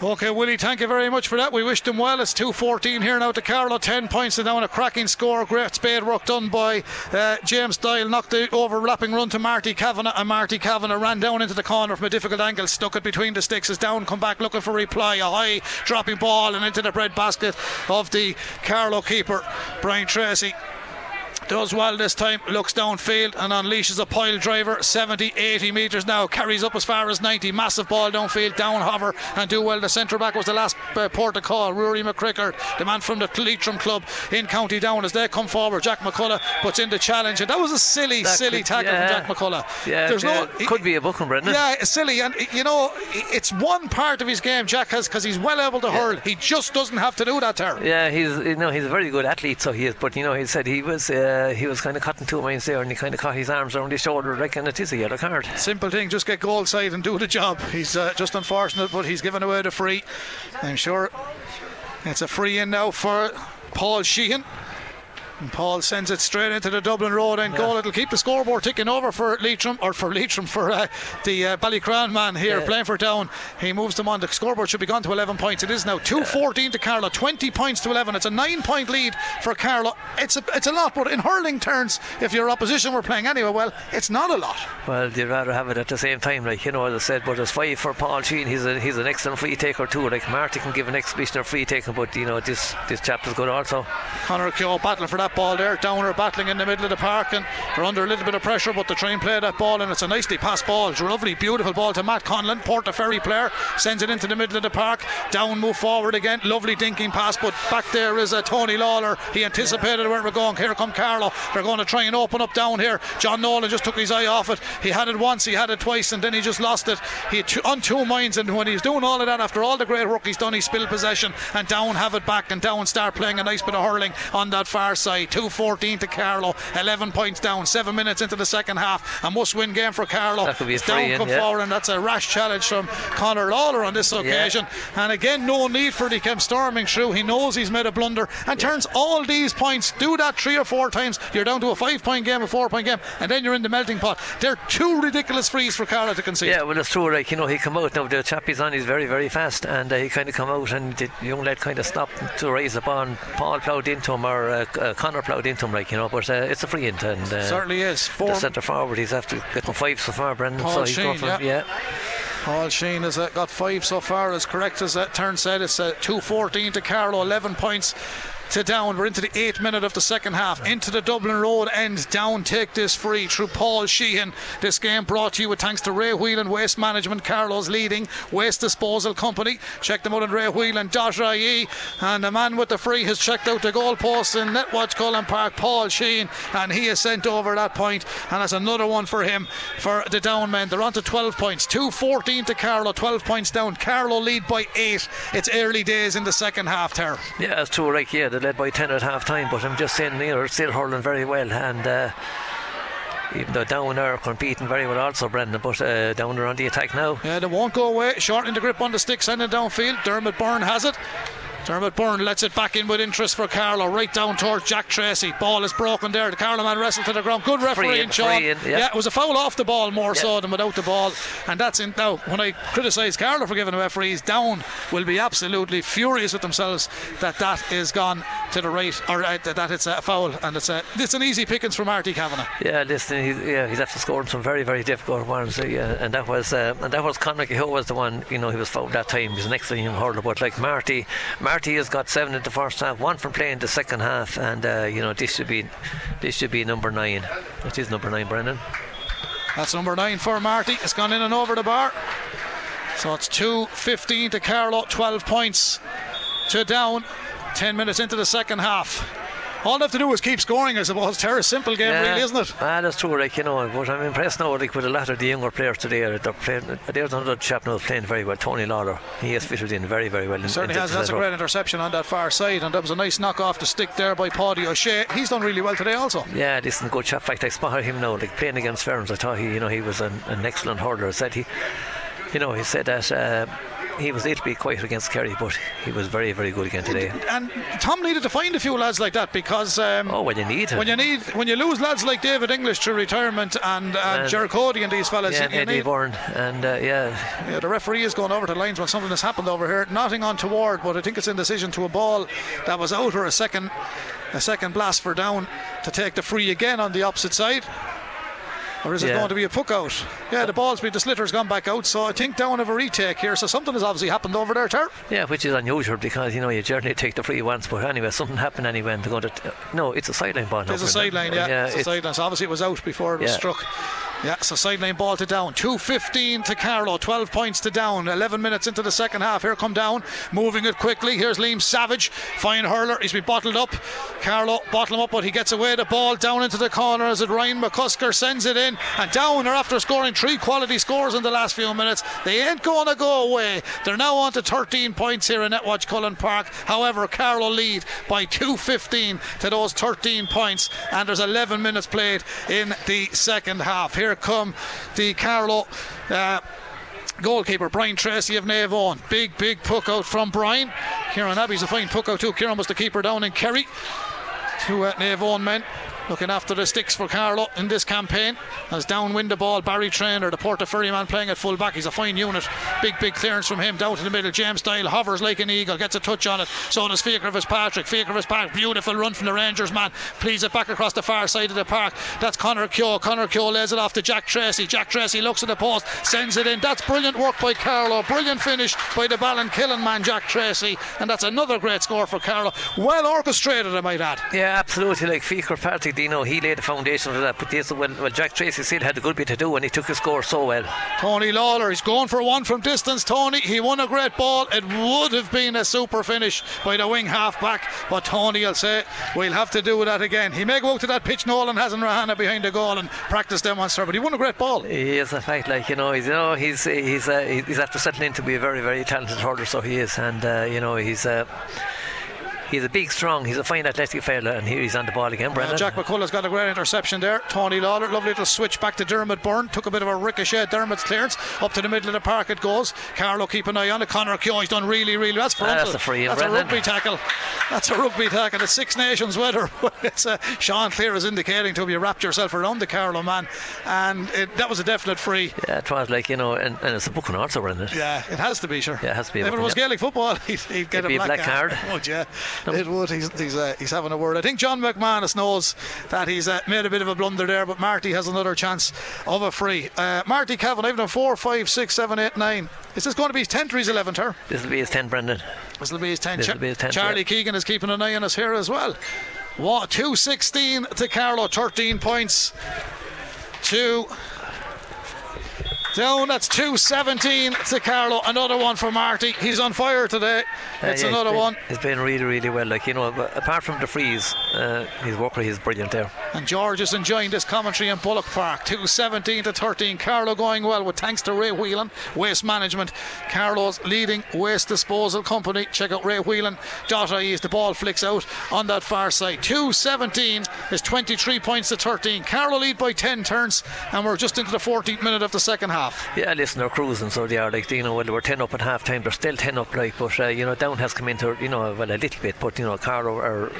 Okay, Willie, thank you very much for that. We wish them well. It's 2.14 here now to Carlow. 10 points and down. A cracking score. Great spade work done by uh, James Doyle. Knocked the overlapping run to Marty Kavanagh. And Marty Kavanagh ran down into the corner from a difficult angle. Stuck it between the sticks. Is down, come back looking for reply. A high dropping ball and into the bread basket of the Carlow keeper, Brian Tracy does well this time, looks downfield and unleashes a pile driver 70 80 metres now, carries up as far as 90. Massive ball downfield, down hover, and do well. The centre back was the last uh, port of call, Rory McCrickard, the man from the Leitrim club in County Down. As they come forward, Jack McCullough puts in the challenge, and that was a silly, That silly could- tackle yeah. from Jack McCullough. Yeah, There's no. it could be a book booking, Brendan. Yeah, silly, and you know, it's one part of his game Jack has because he's well able to hurl. He just doesn't have to do that, Terry. Yeah, he's you know he's a very good athlete, so he is. But you know, he said he was uh, he was kind of cutting two minds there, and he kind of caught his arms around his shoulder, like, and it is a yellow card. Simple thing, just get goal side and do the job. He's uh, just unfortunate, but he's given away the free. I'm sure it's a free in now for Paul Sheehan. And Paul sends it straight into the Dublin Road and goal. It'll keep the scoreboard ticking over for Leitrim, or for Leitrim, for uh, the uh, Ballycran man here Yeah. playing for Down. He moves them on. The scoreboard should be gone to 11 points. It is now 2.14 to Carlow, 20 points to 11. It's a nine point lead for Carlow. It's a, it's a lot, but in hurling terms, if your opposition were playing anyway, well, it's not a lot. Well, you'd rather have it at the same time, like you know, as I said. But there's five for Paul Sheen. He's a, he's an excellent free taker too. Like Marty can give an exhibition of free taking, but you know this this chap is good also. Conor Keogh battling for that ball there. Downer battling in the middle of the park and they're under a little bit of pressure, but they try and play that ball and it's a nicely passed ball. It's a lovely, beautiful ball to Matt Conlon, Portaferry player, sends it into the middle of the park. Down, move forward again. Lovely dinking pass, but back there is uh, Tony Lawler. He anticipated where we're going. Here come Carlow. They're going to try and open up down here. John Nolan just took his eye off it. He had it once, he had it twice, and then he just lost it. He two, on two minds, and when he's doing all of that, after all the great work he's done, he spilled possession, and down have it back, and down start playing a nice bit of hurling on that far side. 2-14 to Carlow, 11 points down, seven minutes into the second half. A must-win game for Carlow. That could be a down in, come yeah. forward, and that's a rash challenge from Conor Lawler on this occasion. And again, no need for it. He came storming through. He knows he's made a blunder and turns all these points. Do that three or four times. You're down to a five-point game, a four-point game, and then you're in the melting pot. They're two ridiculous frees for Carlow to concede. Yeah, well, it's true. Like you know, he come out now. The chap he's on, he's very, very fast, and uh, he kind of come out, and the young lad kind of stopped to raise the ball. And Paul ploughed into him, or uh, uh, Connor ploughed into him, like you know. But uh, it's a free hit, and uh, Certainly is. Four. the centre forward, he's after getting five so far, Brendan. Paul so he's Sheen, yeah. yeah. Paul Sheen has uh, got five so far, as correct as that turn said. It's uh, 2.14 to Carlow, 11 points to down. We're into the eighth minute of the second half. Into the Dublin Road end. Down take this free through Paul Sheehan. This game brought to you with thanks to Ray Whelan Waste Management, Carlow's leading waste disposal company. Check them out on raywhelan.ie. And the man with the free has checked out the goalposts in Netwatch Cullen Park, Paul Sheehan, and he has sent over that point. And that's another one for him for the down men. They're on to 12 points. 2.14 to Carlow, 12 points down. Carlow lead by eight. It's early days in the second half, Ter. Yeah, it's true. Like yeah, they led by ten at half time, but I'm just saying, you know, they're still hurling very well, and. Uh, even though down are competing very well also Brendan but uh, on the attack now Yeah, they won't go away. Shortening the grip on the stick, sending downfield. Dermot Byrne has it. Dermot Byrne lets it back in with interest for Carlow, right down towards Jack Tracy. Ball is broken there. The Carlow man wrestled to the ground. Good referee, in, Sean. in, yeah. it was a foul off the ball more so than without the ball. And that's in now. When I criticise Carlow for giving the referees down will be absolutely furious with themselves that that is gone to the right, or uh, that it's a foul, and it's a it's an easy pickings for Marty Kavanagh. Yeah, listen, he's, yeah, he's after scoring some very, very difficult ones. uh, Yeah, and that was uh, and that was Conor Kehoe was the one. You know, he was fouled that time. He's an excellent young hurler, but like Marty, Marty has got seven in the first half, one from playing the second half, and uh, you know this should be this should be number nine. It is number nine, Brendan. That's number nine for Marty. It's gone in and over the bar. So it's 2.15 to Carlow, 12 points to down. 10 minutes into the second half. All they have to do is keep scoring, I suppose. Terrace simple game, Yeah. really, isn't it? Ah, that's true, like you know. But I'm impressed now, like with a lot of the younger players today. They're playing. There's another chap now playing very well, Tony Lawler. He has fitted in very, very well. in- Certainly into has. That's a great interception on that far side, and that was a nice knock off the stick there by Paddy O'Shea. He's done really well today, also. Yeah, this is a good chap. In fact, I spotted him now, like playing against Ferns. I thought he, you know, he was an, an excellent hurler. I said he. you know, he said that uh, he was a little bit quiet against Kerry, but he was very, very good again today. And Tom needed to find a few lads like that because um, oh, when you need when you need when you lose lads like David English to retirement and uh, And- Cody and these fellas, yeah, you, you Eddie need, Byrne, and uh, yeah, yeah, the referee is going over to the lines when something has happened over here. Nothing on toward, but I think it's in decision to a ball that was out or a second a second blast for down to take the free again on the opposite side. Or is it Yeah. going to be a puck out? Yeah, the ball's been the slitter's gone back out, so I think down of a retake here. So something has obviously happened over there, Ter. yeah, which is unusual because you know you generally take the free once, but anyway, something happened anyway, and they're going to. T- no, it's a sideline ball. There's a sideline, yeah. it's a sideline. So obviously it was out before it was Yeah. struck. Yeah, so sideline ball to down. 2.15 to Carlow, 12 points to down. 11 minutes into the second half. Here come down, moving it quickly. Here's Liam Savage, fine hurler. He's been bottled up. Carlow bottle him up, but he gets away the ball down into the corner as it Ryan McCusker sends it in. And down are after scoring three quality scores in the last few minutes. They ain't going to go away. They're now on to 13 points here in Netwatch Cullen Park. However, Carlow lead by 2.15 to those 13 points. And there's 11 minutes played in the second half. Here come the Carlow. Uh, Goalkeeper Brian Tracy of Navon. Big, big puck out from Brian. Kieran Abbey's a fine puck out too. Kieran was the keeper down in Kerry. Two uh, Navon men looking after the sticks for Carlow in this campaign. As downwind the ball, Barry Trainer, the Portaferry man playing at full back. He's a fine unit. Big, big clearance from him down to the middle. James Style hovers like an eagle, gets a touch on it. So does Fiacre Fitzpatrick. Fiacre Fitzpatrick, beautiful run from the Rangers man. Pleads it back across the far side of the park. That's Connor Keogh. Connor Keogh lays it off to Jack Tracy. Jack Tracy looks at the post, sends it in. That's brilliant work by Carlow. Brilliant finish by the Ballinkillen man, Jack Tracy. And that's another great score for Carlow. Well orchestrated, I might add. Yeah, absolutely. Like Fiacre Patrick, you know, he laid the foundation for that. But this, well, well, Jack Tracy still had a good bit to do, and he took his score so well. Tony Lawler, he's going for one from distance. Tony, he won a great ball. It would have been a super finish by the wing half back, but Tony will say, We'll have to do that again. He may go out to that pitch Nolan has in Rahana behind the goal and practice them on but he won a great ball. He is a fact, like you know, he's you know he's he's uh, he's after settling to be a very very talented hurler, so he is, and uh, you know he's. Uh, He's a big, strong, he's a fine athletic fella, and here he's on the ball again, Uh, Brendan. Jack McCullough's got a great interception there. Tony Lawler, lovely little switch back to Dermot Byrne. Took a bit of a ricochet. Dermot's clearance up to the middle of the park. It goes. Carlow keep an eye on it. Connor Keogh, he's done really, really. That's frontal. that's a free That's a rugby tackle. That's a rugby tackle. It's Six Nations weather. [laughs] it's uh, Sean Cleere is indicating to you wrapped yourself around the Carlo man, and it, that was a definite free. Yeah, it was like you know, and, and it's a book booking also, Brendan. Yeah, it has to be sure. Yeah, it has to be a If it was yeah. Gaelic football, [laughs] he'd, he'd get It'd a a black, black card. It [laughs] would, yeah, it would. He's he's, uh, he's having a word. I think John McManus knows that he's uh, made a bit of a blunder there, but Marty has another chance of a free. Uh, Marty Cavan, I've done four, five, six, seven, eight, nine. Is this going to be his tenth or his eleventh? Her? This will be his 10, Brendan. This will be his tenth. This'll be his 10th, Charlie yeah. Keegan is keeping an eye on us here as well. What? Two sixteen to Carlow, thirteen points. Two. Down, that's 217 to Carlow. Another one for Marty. He's on fire today. Uh, It's yeah, he's another been- one. He's been really, really well. Like you know, apart from the freeze, uh, his work rate is brilliant there. And George is enjoying this commentary in Bullock Park. 217 to 13. Carlow going well with thanks to Ray Whelan, Waste Management. Carlow's leading waste disposal company. Check out Ray Whelan.ie as the ball flicks out on that far side. 217 is 23 points to 13. Carlow lead by 10 turns, and we're just into the 14th minute of the second half. Yeah, listen, they're cruising, so they are. Like you know, well, they were ten up at half time. They're still ten up, like, but uh, you know, down has come into you know, well, a little bit, but you know, Carlow are.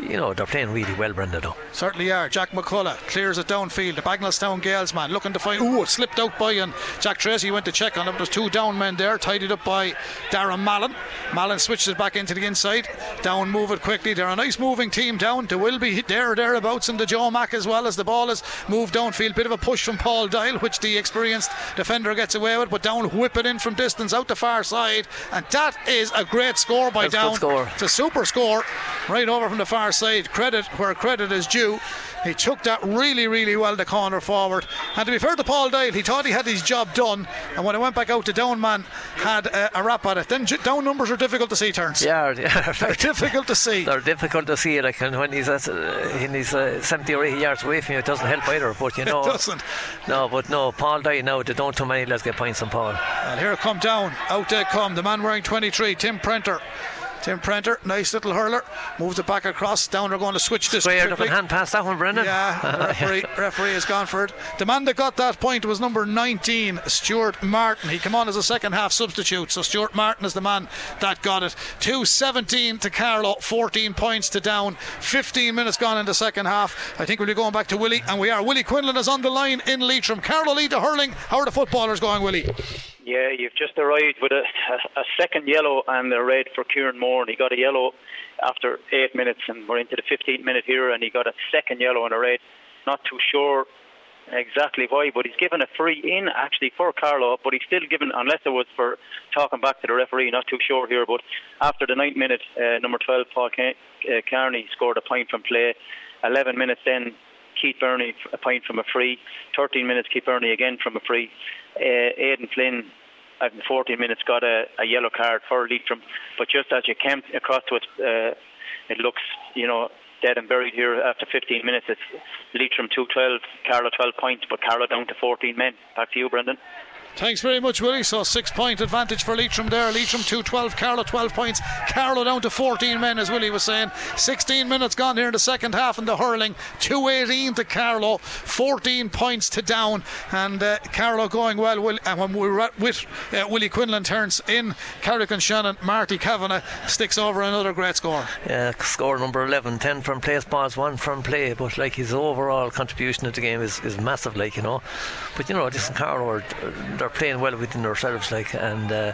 You know, they're playing really well, Brenda, though. Certainly are. Jack McCullough clears it downfield. The Bagnallstown Gaels man looking to find. Ooh, it slipped out by and Jack Tracy went to check on it. There's two down men there, tidied up by Darren Mallon. Mallon switches it back into the inside. Down, move it quickly. They're a nice moving team down. They will be there or thereabouts in the Joe Mack as well as the ball is moved downfield. Bit of a push from Paul Doyle, which the experienced defender gets away with, but down, whip it in from distance out the far side. And that is a great score by That's down. score. It's a super score right over from the far side. Credit where credit is due. He took that really, really well, the corner forward. And to be fair to Paul Doyle, he thought he had his job done. And when it went back out, the down man had a, a rap at it. Then down numbers are difficult to see, turns. Yeah, yeah. [laughs] They're difficult to see. They're difficult to see, like, and when he's at, uh, when he's uh, 70 or 80 yards away from you, it doesn't help either. But you [laughs] know, it doesn't. No, but no, Paul Doyle now. They don't too many. Let's get points on Paul. And here come down. Out they come. The man wearing 23, Tim Prenter. Tim Prenter, nice little hurler, moves it back across. Down they're going to switch this. Squared up quickly. and hand pass that one, Brendan. Yeah, [laughs] referee, referee has gone for it. The man that got that point was number 19, Stuart Martin. He came on as a second half substitute, so Stuart Martin is the man that got it. 2 17 to Carlow, 14 points to down. 15 minutes gone in the second half. I think we'll be going back to Willie, and we are. Willie Quinlan is on the line in Leitrim. Carlow lead to hurling. How are the footballers going, Willie? Yeah, you've just arrived with a, a, a second yellow and a red for Kieran Moore. And he got a yellow after eight minutes, and we're into the 15th minute here, and he got a second yellow and a red. Not too sure exactly why, but he's given a free in actually for Carlow, but he's still given, unless it was for talking back to the referee, not too sure here. But after the ninth minute, uh, number 12, Paul uh, Carney scored a point from play. 11 minutes then, Keith Beirne a point from a free. 13 minutes, Keith Beirne again from a free. Uh, Aidan Flynn uh, 14 minutes got a, a yellow card for Leitrim, but just as you came across to it, uh, it looks, you know, dead and buried here after 15 minutes. It's Leitrim 212, Carlow 12 points, but Carlow down to 14 men. Back to you, Brendan. Thanks very much, Willie. So six point advantage for Leitrim there. Leitrim 2 12, Carlow 12 points. Carlow down to 14 men, as Willie was saying. 16 minutes gone here in the second half in the hurling. 218 to Carlow, 14 points to down. And uh, Carlow going well. Will, and when we were with uh, Willie Quinlan turns in, Carrick-on-Shannon, Marty Kavanagh sticks over another great score. Yeah, score number 11, 10 from play spots, 1 from play, but like his overall contribution to the game is, is massive, like, you know. But you know, this and Carlow are, playing well within themselves, like, and uh,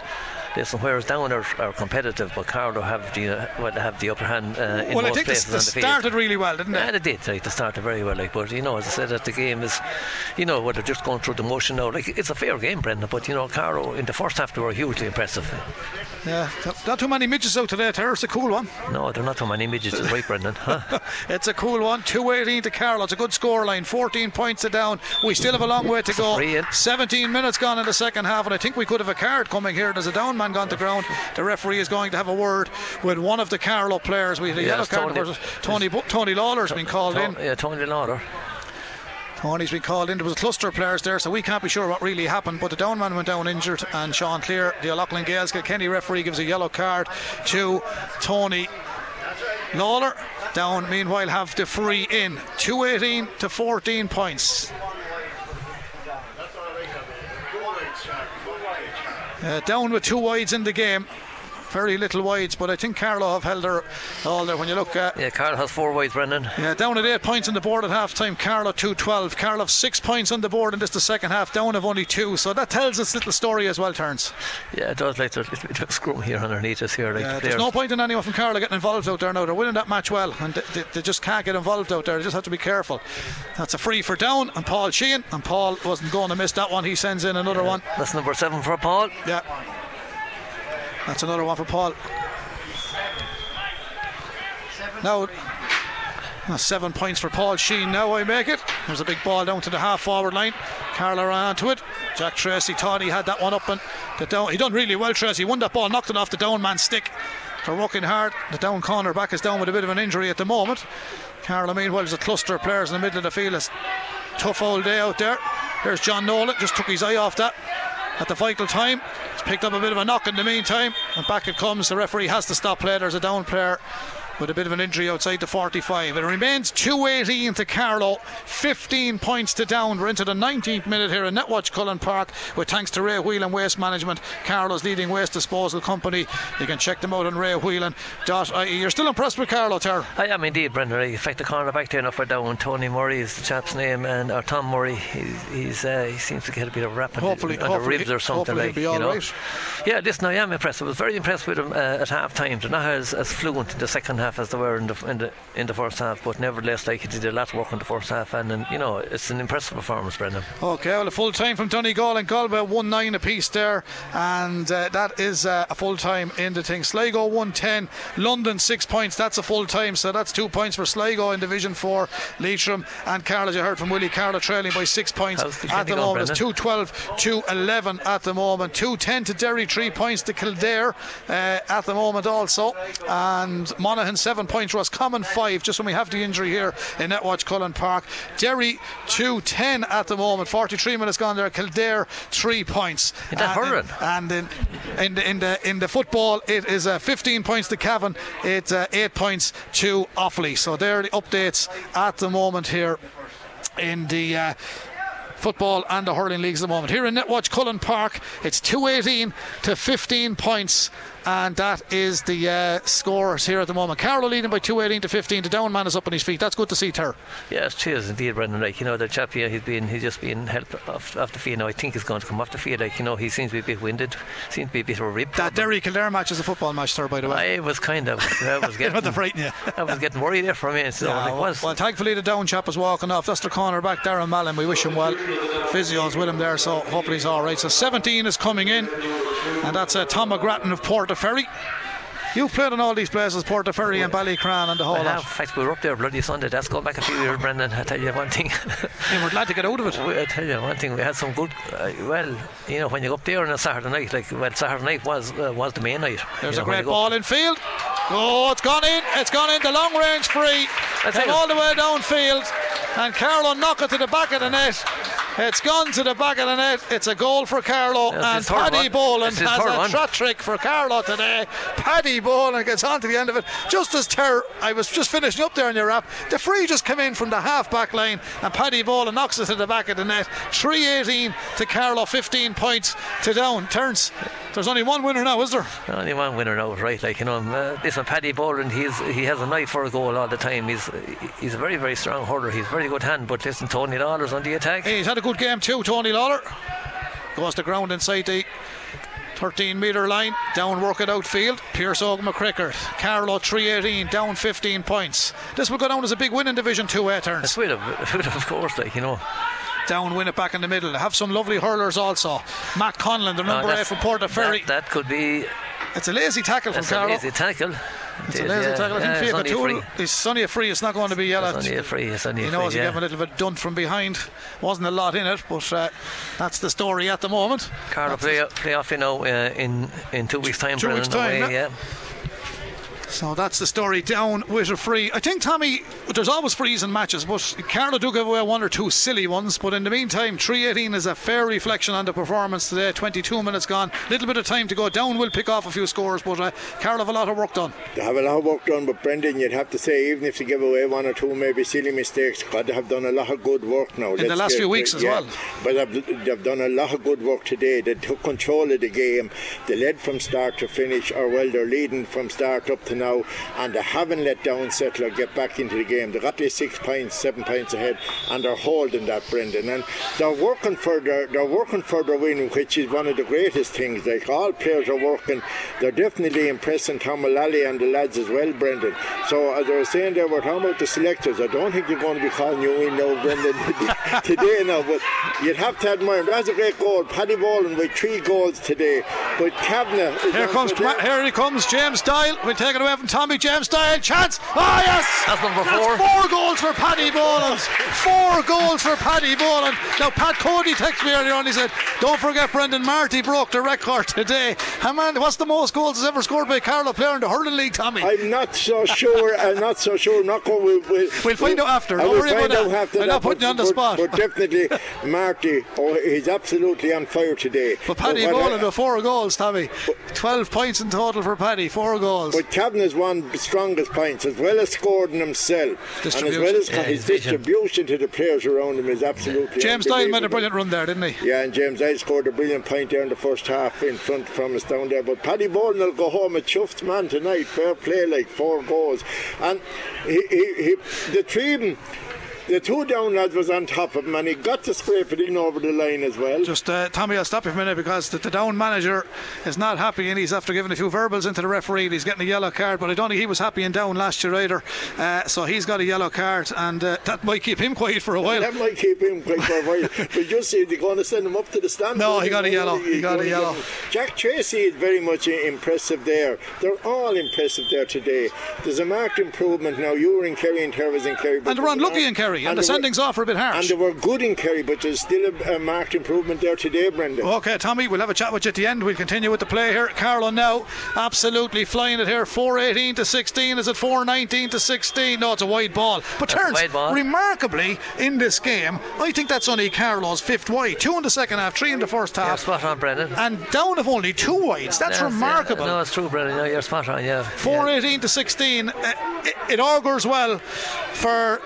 listen, whereas down are, are competitive, but Carlow have the uh, well, have the upper hand uh, in well, I most think places they on the field. started really well, didn't they? Yeah, they did. Like, they started very well. Like, but you know, as I said, that the game is, you know, what they're just going through the motion now. Like, it's a fair game, Brendan. But you know, Carlow in the first half they were hugely impressive. Yeah, not too many midgets out today. Terror. It's a cool one. No, they're not too many midgets, right, Brendan. Huh? [laughs] it's a cool one. 218 to Carlow. It's a good score line. 14 points to down. We still have a long way to go. 17 minutes gone in the second half, and I think we could have a card coming here. There's a down man gone to ground. The referee is going to have a word with one of the Carlow players. We had a Yeah, yellow card Tony- versus Tony Bu- Tony Lawler's been called in. Yeah, Tony Lawler. Tony's been called in. There was a cluster of players there, so we can't be sure what really happened. But the down man went down injured, and Sean Cleere, the O'Loughlin Gaels Kilkenny referee, gives a yellow card to Tony Lawler. Down, meanwhile, have the free in. 218 to 14 points. Uh, down with two wides in the game. Very little wides, but I think Carlow have held her all there. When you look at Yeah, Carlow has four wides, Brendan. yeah, down at eight points on the board at half time. Carlow 212. Carlow have six points on the board in just the second half. Down of only two. So that tells us little story as well, turns. Yeah, it does. Like there's a little bit of scrum here underneath us here. Like Yeah, the there's no point in anyone from Carlow getting involved out there now. They're winning that match well, and they, they, they just can't get involved out there. They just have to be careful. That's a free for down, and Paul Sheehan. And Paul wasn't going to miss that one. He sends in another one. That's number seven for Paul. Yeah. That's another one for Paul. Now, uh, seven points for Paul Sheehan. Now I make it. There's a big ball down to the half forward line. Carlow ran onto it. Jack Tracy thought he had that one up and the down. He done really well, Tracy. Won that ball, knocked it off the down man's stick. They're working hard. The down corner back is down with a bit of an injury at the moment. Carlow, meanwhile, is a cluster of players in the middle of the field. It's tough old day out there. Here's John Nolan, just took his eye off that at the vital time. He's picked up a bit of a knock in the meantime, and back it comes. The referee has to stop play. There's a down player with a bit of an injury outside the 45. It remains 218 to Carlow, 15 points to down. We're into the 19th minute here in Netwatch Cullen Park, with thanks to Ray Whelan Waste Management, Carlow's leading waste disposal company. You can check them out on raywhelan.ie. You're still impressed with Carlow, Ter? I am indeed, Brendan. In fact, the corner back there, enough for down. Tony Murray is the chap's name, and or Tom Murray. He's, he's uh, he seems to get a bit of rap on, Hopefully- the, on the hopefully ribs or something like. he'll be you know. all right. Yeah, listen, I am impressed. I was very impressed with him uh, at half time. They're not as, as fluent in the second half as they were in the in the in the first half, but nevertheless, like he did a lot of work in the first half, and, and you know, it's an impressive performance, Brendan. Okay, well, a full time from Donegal and Galway, 1 9 apiece there, and uh, that is uh, a full time in the thing. Sligo 110, London 6 points, that's a full time, so that's 2 points for Sligo in Division 4. Leitrim and Carlow, as you heard from Willie, Carlow trailing by 6 points How's at the moment. It's 2 12 to 11 at the moment, Two ten to Derry, 3 points to Kildare uh, at the moment also, and Monaghan Monaghan, seven points. Roscommon, five, just when we have the injury here in Netwatch Cullen Park. Derry, 2 10 at the moment. 43 minutes gone there. Kildare, three points. And, hurling? and in, in, the, in, the, in the football, it is uh, 15 points to Cavan, it's uh, 8 points to Offaly. So there are the updates at the moment here in the. Uh, football and the hurling leagues at the moment. Here in Netwatch Cullen Park, it's 218 to 15 points. And that is the uh, scores here at the moment. Carlow leading by 218 to 15. The down man is up on his feet. That's good to see, Ter. Yes, cheers indeed, Brendan. Like you know, the chap here, he's been he's just been helped off, off the field. Now I think he's going to come off the field. Like you know, he seems to be a bit winded, seems to be a bit of a rib. That Derry Kildare match is a football match, Ter, by the way. I was kind of, I was [laughs] getting, Not to frighten you. I was getting worried there for a minute. So Yeah, like, well, was well, thankfully the down chap is walking off. That's the corner back, Darren Mallon. We wish him well. Physio's with him there, so hopefully he's all right. So 17 is coming in, and that's uh, Tom McGrattan of Portaferry. You've played in all these places, Portaferry and Ballycran and the whole I lot. In fact, we were up there bloody Sunday. That's going back a few years, Brendan. I tell you one thing. We're glad to get out of it. I tell you one thing. We had some good. Uh, well, you know, when you go up there on a Saturday night, like well, Saturday night was uh, was the main night. There's you a know, when great ball in field. Oh, it's gone in. It's gone in. The long range free. That's all the way downfield. And Carlow knock it to the back of the net. It's gone to the back of the net. It's a goal for Carlow. That's and Paddy. Boland has a one. trot trick for Carlow today. Paddy Boland gets on to the end of it. Just as Ter, I was just finishing up there in your wrap. The free just came in from the half back line. And Paddy Boland knocks it to the back of the net. 318 to Carlow, 15 points to down. Turns. There's only one winner now, is there? Only one winner now, right? Like you know, uh, listen, Paddy Boland, he's he has a knife for a goal all the time. He's he's a very very strong hurler. He's very good hand. But listen, Tony Lawler's on the attack. He's had a good game too, Tony Lawler. Goes to ground inside the 13 metre line. Down work it outfield. Pierce Ogan McCrickard. Carlow 318, down 15 points. This will go down as a big win in Division 2 A turns. It's with of, course, like you know. Down, win it back in the middle. Have some lovely hurlers also. Matt Conlon, the number Uh, 8 that's- from Portaferry. That, that could be. It's a lazy tackle from Carlow. lazy tackle. It's a It is, lazy yeah. tackle. I think it's Fiacre only a Toole- free. It's only a free. It's not going to be yellow. It's only a free. It's only He knows free. he yeah. gave a little bit dunt from behind. Wasn't a lot in it, but uh, that's the story at the moment. Carlow play, play off, you know, uh, in in two weeks' time. Two Brennan, weeks' time, away, yeah. yeah. So that's the story down with a free. I think Tommy, there's always frees in matches, but Carlow do give away one or two silly ones. But in the meantime, 318 is a fair reflection on the performance today. 22 minutes gone, little bit of time to go. Down will pick off a few scores, but uh, Carlow have a lot of work done. They have a lot of work done, but Brendan, you'd have to say, even if they give away one or two maybe silly mistakes, God, they have done a lot of good work now. In the last few weeks as well. But they've, they've done a lot of good work today. They took control of the game. They led from start to finish, or well, they're leading from start up to now, and they haven't let down Settler get back into the game. They got their six points, seven points ahead, and they're holding that, Brendan. And they're working for their, they're working for their win, which is one of the greatest things. Like all players are working. They're definitely impressing Tom Mullally and the lads as well, Brendan. So as I was saying there, we're talking about the selectors. I don't think you're going to be calling you in now, Brendan, [laughs] today now. But you'd have to admire. That's a great goal. Paddy Boland with three goals today. But Kavanagh. Here comes here he comes James Doyle. We'll take it away from Tommy James Doyle. Chance. Oh ah, yes. That's number That's four. four goals for Paddy Boland. Four goals for Paddy Boland. Now Pat Cody texted me earlier on. He said, "Don't forget Brendan Marty broke the record today." And man, what's the most goals has ever scored by a Carlow player in the hurling league, Tommy? I'm not so sure. I'm not so sure. Not going. We'll, we'll, We'll find out after. I Don't will worry find about out that. after I'm that, not putting but- you on the but- spot. But definitely, Marty. Oh, he's absolutely on fire today. But Paddy oh, what I- Boland with four goals, Tommy. Twelve points in total for Paddy. Four goals. But Kavanagh's won the strongest points, as well as scoring himself, and as well as Yeah, his his distribution to the players around him is absolutely. James Doyle made a brilliant run there, didn't he? Yeah, and James I scored a brilliant point there in the first half in front from us down there. But Paddy Boland will go home a chuffed man tonight. Fair play, like four goals. And he, he, he the three of them, the two down lads was on top of him and he got to scrape it in over the line as well. Just uh, Tommy, I'll stop you for a minute because the, the down manager is not happy and he's after giving a few verbals into the referee. And he's getting a yellow card, but I don't think he was happy in down last year either. Uh, so he's got a yellow card, and uh, that might keep him [laughs] quiet for a while. That might keep him quick for a while. [laughs] but you see, they're going to send him up to the stand. No, he got a yellow. He got a yellow. Jack Tracy is very much impressive there. They're all impressive there today. There's a marked improvement now. You were in Kerry and Terry was in Kerry. And they're unlucky in Kerry. Kerry, and, And the they were- sendings off are a bit harsh. And they were good in Kerry, but there's still a, a marked improvement there today, Brendan. Okay, Tommy, we'll have a chat with you at the end. We'll continue with the play here. Carlow now absolutely flying it here. 418 to 16. Is it 419 to 16? No, it's a wide ball. But That's a turns wide ball. remarkably in this game. I think that's only Carlow's fifth wide. Two in the second half, three in the first You're half. spot on, Brendan. And down of only two wides. That's Yes, yeah. remarkable. No, it's true, Brendan. No, you're spot on, yeah. 418 to 16. Uh, it, it augurs well for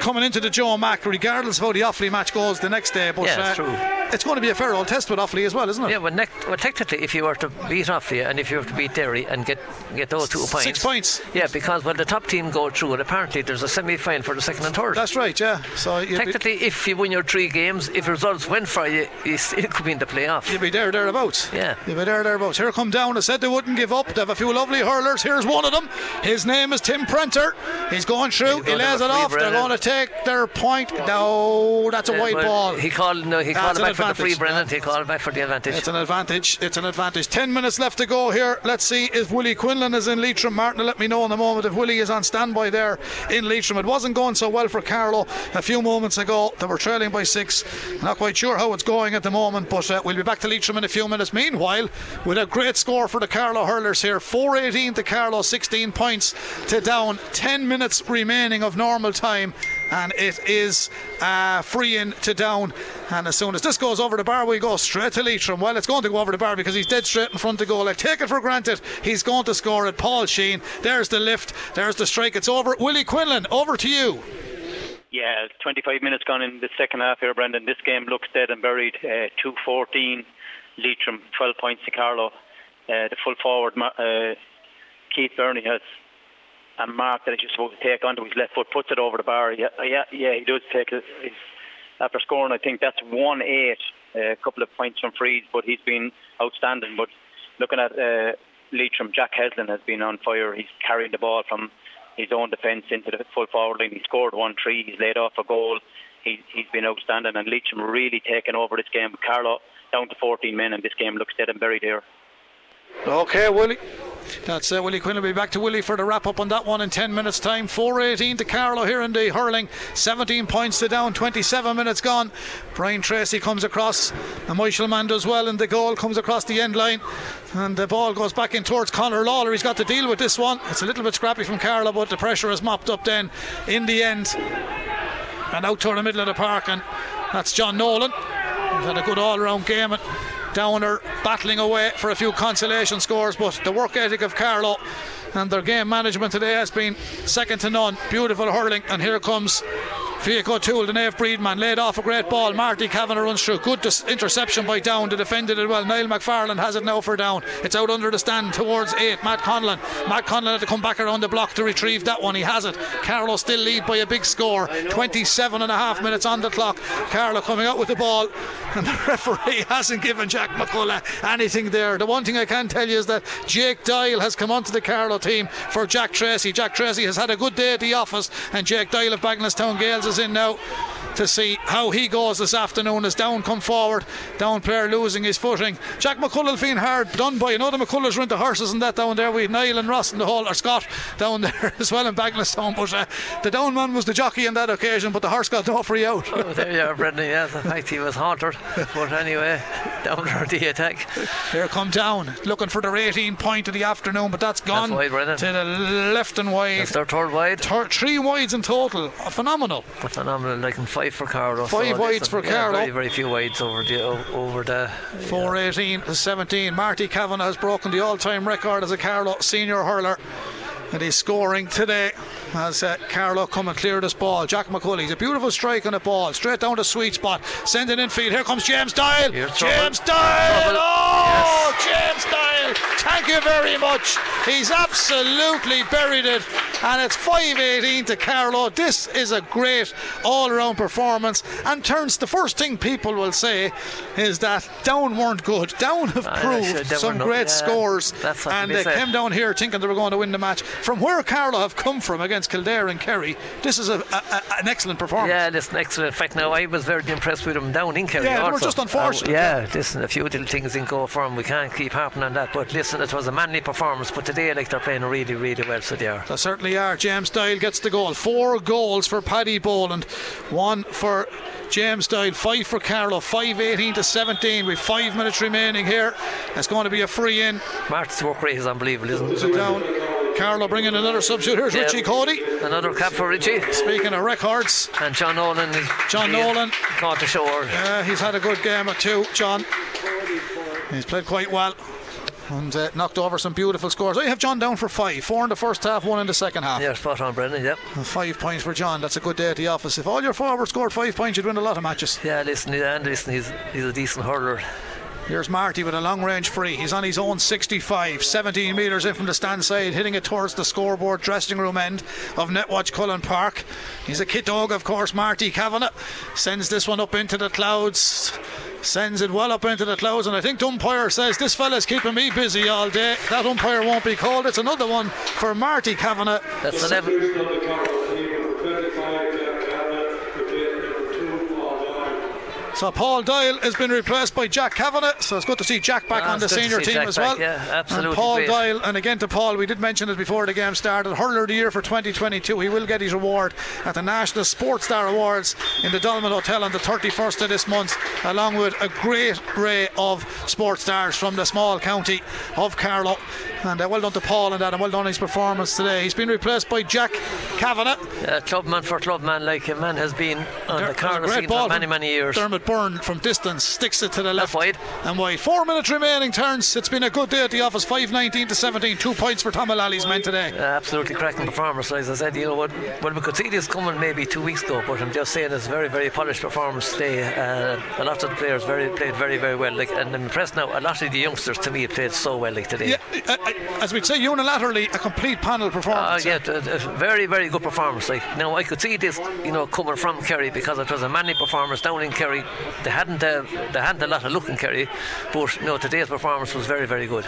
coming into the Joe Mack, regardless of how the Offaly match goes the next day. But Yeah, it's uh, it's going to be a fair old test with Offaly as well, isn't it? Yeah, well, nec- well, technically, if you were to beat Offaly and if you were to beat Derry and get get those two points, Six points. Yeah, because when the top team go through, and apparently there's a semi-final for the second and third. That's right, yeah. So be, Technically, if you win your three games, if results went for you, you still [laughs] could be in the playoff. you'd be there, thereabouts. Yeah. You'd be there, thereabouts. Here come down. I said they wouldn't give up. They have a few lovely hurlers. Here's one of them. His name is Tim Prenter. He's going through. He's he going to lays it off. They're going to take their point. No, that's a Yeah, wide ball. He called no, he That's called an back for the free, advantage. Brennan. He called back for the advantage. It's an advantage. It's an advantage. Ten minutes left to go here. Let's see if Willie Quinlan is in Leitrim. Martin let me know in a moment if Willie is on standby there in Leitrim. It wasn't going so well for Carlow a few moments ago. They were trailing by six. Not quite sure how it's going at the moment, but uh, we'll be back to Leitrim in a few minutes. Meanwhile, with a great score for the Carlow hurlers here 418 to Carlow, 16 points to down. 10 minutes remaining of normal time. And it is uh, free in to down. And as soon as this goes over the bar, we go straight to Leitrim. Well, it's going to go over the bar because he's dead straight in front of goal. I take it for granted he's going to score it. Paul Sheehan. There's the lift. There's the strike. It's over. Willie Quinlan, over to you. Yeah, 25 minutes gone in the second half here, Brendan. This game looks dead and buried. Uh, 2-14, Leitrim, 12 points to Carlow. Uh, the full forward, uh, Keith Beirne, has a mark that he's just supposed to take onto his left foot, puts it over the bar. Yeah, yeah, yeah he does take it. He's, after scoring, I think that's 1-8, a couple of points from frees, but he's been outstanding. But looking at uh, Leitrim, Jack Heslin has been on fire. He's carrying the ball from his own defence into the full forward line. He scored one three. He's laid off a goal. He, he's been outstanding, and Leitrim really taken over this game. Carlow down to 14 men, and this game looks dead and buried here. Okay, Willie. That's uh, Willie be back to Willie for the wrap up on that one in 10 minutes' time. 4.18 to Carlow here in the hurling. 17 points to down, 27 minutes gone. Brian Tracy comes across. And Michael Mann does well, and the goal comes across the end line. And the ball goes back in towards Conor Lawler. He's got to deal with this one. It's a little bit scrappy from Carlow, but the pressure is mopped up then in the end. And out toward the middle of the park, and that's John Nolan. He's had a good all round game. And Downer battling away for a few consolation scores, but the work ethic of Carlow and their game management today has been second to none. Beautiful hurling, and here comes Fiach O'Toole, the Naomh Bríd man, laid off a great ball. Marty Kavanagh runs through. Good dis- interception by Down. They defended it well. Niall McFarland has it now for Down. It's out under the stand towards eight. Matt Conlon. Matt Conlon had to come back around the block to retrieve that one. He has it. Carlow still lead by a big score. 27 and a half minutes on the clock. Carlow coming out with the ball, [laughs] and the referee hasn't given Jack McCullough anything there. The one thing I can tell you is that Jake Doyle has come onto the Carlow team for Jack Tracy. Jack Tracy has had a good day at the office, and Jake Doyle of Bagnallstown Gaels is in now to see how he goes this afternoon as down come forward down player losing his footing Jack McCullough being hard done by you know the McCulloughs were into horses and that down there with Niall and Ross and the whole or Scott down [laughs] there as well in Bagnallstown but uh, the down man was the jockey on that occasion but the horse got no free out Oh, there you are, Brendan. Yeah, the fact he was haunted. But anyway, down there the attack. Here come down, looking for their 18 point of the afternoon, but that's gone wide, Brendan. to the left and wide. That's their third wide. Thir- three wides in total. Phenomenal. Phenomenal, like in five for Carlow. Five so wides for yeah, Carlow. Very, very few wides over the over the. 418 to 17. Marty Kavanagh has broken the all time record as a Carlow senior hurler. And he's scoring today as uh, Carlow come and clear this ball. Jack McCullough's a beautiful strike on the ball, straight down the sweet spot. sending in field. Here comes James Doyle. Here's trouble. James Doyle. Trouble. Oh, James Doyle. Thank you very much. He's absolutely buried it. And it's 518 to Carlow. This is a great all round performance. And turns the first thing people will say is that Down weren't good. Down have proved sure, they were some great yeah, scores. and they came down here thinking they were going to win the match. From where Carlow have come from against Kildare and Kerry, this is a, a, an excellent performance. Yeah, listen, excellent. In fact, now I was very impressed with him down in Kerry. Yeah, they were just unfortunate. Uh, yeah, listen, a few little things didn't go for him. We can't keep harping on that. But listen, it was a manly performance. But today, like they're playing really, really well, so they are. They certainly are. James Doyle gets the goal. Four goals for Paddy Boland, one for James Doyle, five for Carlow, 5 18 to 17 with five minutes remaining here. It's going to be a free in. Martin's work rate is unbelievable, isn't it? down. Carlow bringing another substitute. Here's Yeah. Richie Cody. Another cap for Richie. Speaking of records, And John Nolan. is- John Nolan. Caught the shore. uh, he's had a good game or two, John. He's played quite well and uh, knocked over some beautiful scores. I have John down for five. Four in the first half, one in the second half. Yeah, spot on, Brendan. Yep. Five points for John. That's a good day at the office. If all your forwards scored five points, you'd win a lot of matches. Yeah, listen, and listen, he's, he's a decent hurler. Here's Marty with a long range free. He's on his own 65, 17 metres in from the stand side, hitting it towards the scoreboard dressing room end of Netwatch Cullen Park. He's a kit dog, of course, Marty Kavanagh. Sends this one up into the clouds. Sends it well up into the clouds, and I think the umpire says this fella's keeping me busy all day. That umpire won't be called. It's another one for Marty Kavanagh. That's 11. So Paul Doyle has been replaced by Jack Kavanagh. So it's good to see Jack back Ah, on the it's good to senior team Jack as back, well. yeah, absolutely And Paul great. Doyle, and again to Paul, we did mention it before the game started. Hurler of the Year for 2022. He will get his award at the National Sports Star Awards in the Dolmen Hotel on the 31st of this month, along with a great array of sports stars from the small county of Carlow. And uh, well done to Paul and that, and well done on his performance today. He's been replaced by Jack Kavanagh. Uh, clubman for clubman, like a man has been on There- the corner scene for many, many years. Dermot Byrne from distance sticks it to the left. wide. And wide. Four minutes remaining, turns. It's been a good day at the office. 5.19 to 17. Two points for Tom Mullally's men today. Uh, absolutely cracking performance. As I said, you know what? Well, we could see this coming maybe two weeks ago, but I'm just saying it's a very, very polished performance today. Uh, a lot of the players very played very, very well. Like, and I'm impressed now. A lot of the youngsters to me played so well like today. Yeah, as we'd say, unilaterally, a complete panel Uh, performance. yeah, t- t- very, very good performance. Like now, I could see this, you know, coming from Kerry because it was a manly performance down in Kerry. They hadn't, uh, they hadn't a lot of look in Kerry, but you know, today's performance was very, very good.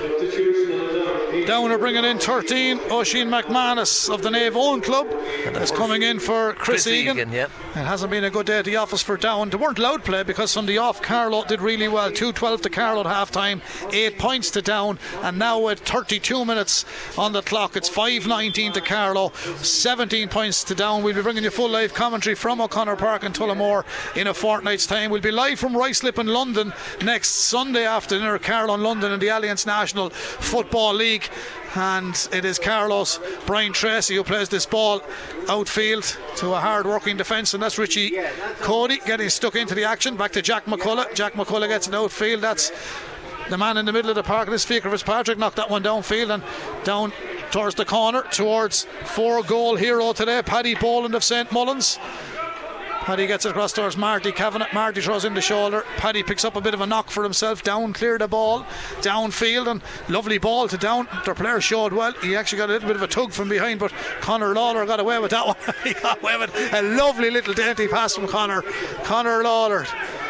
Down are bringing in 13. Oisin McManus of the Nave Own Club is coming in for Chris, Chris Egan. Egan, yeah. It hasn't been a good day at the office for Down. They weren't loud play because from the off, Carlow did really well. 2 12 to Carlow at half time, 8 points to Down, and now with 32 minutes on the clock, it's 5.19 to Carlow, 17 points to Down. We'll be bringing you full live commentary from O'Connor Park in Tullamore in a fortnight's time. We'll be live from Ruislip in London next Sunday afternoon, Carlow in London in the Allianz National Football League. And it is Carlow's Brian Tracy who plays this ball outfield to a hard working defence, and that's Richie Cody getting stuck into the action. Back to Jack McCullough. Jack McCullough gets an outfield. That's the man in the middle of the park. This Fiacre Fitzpatrick knocked that one downfield and down towards the corner, towards four goal hero today, Paddy Boland of St Mullins. Paddy gets it across towards Marty Kavanagh. Marty throws in the shoulder. Paddy picks up a bit of a knock for himself. Down, clear the ball. Downfield and lovely ball to down. Their player showed well. He actually got a little bit of a tug from behind, but Connor Lawler got away with that [laughs] one. he got away with a lovely little dainty pass from Connor. Connor Lawler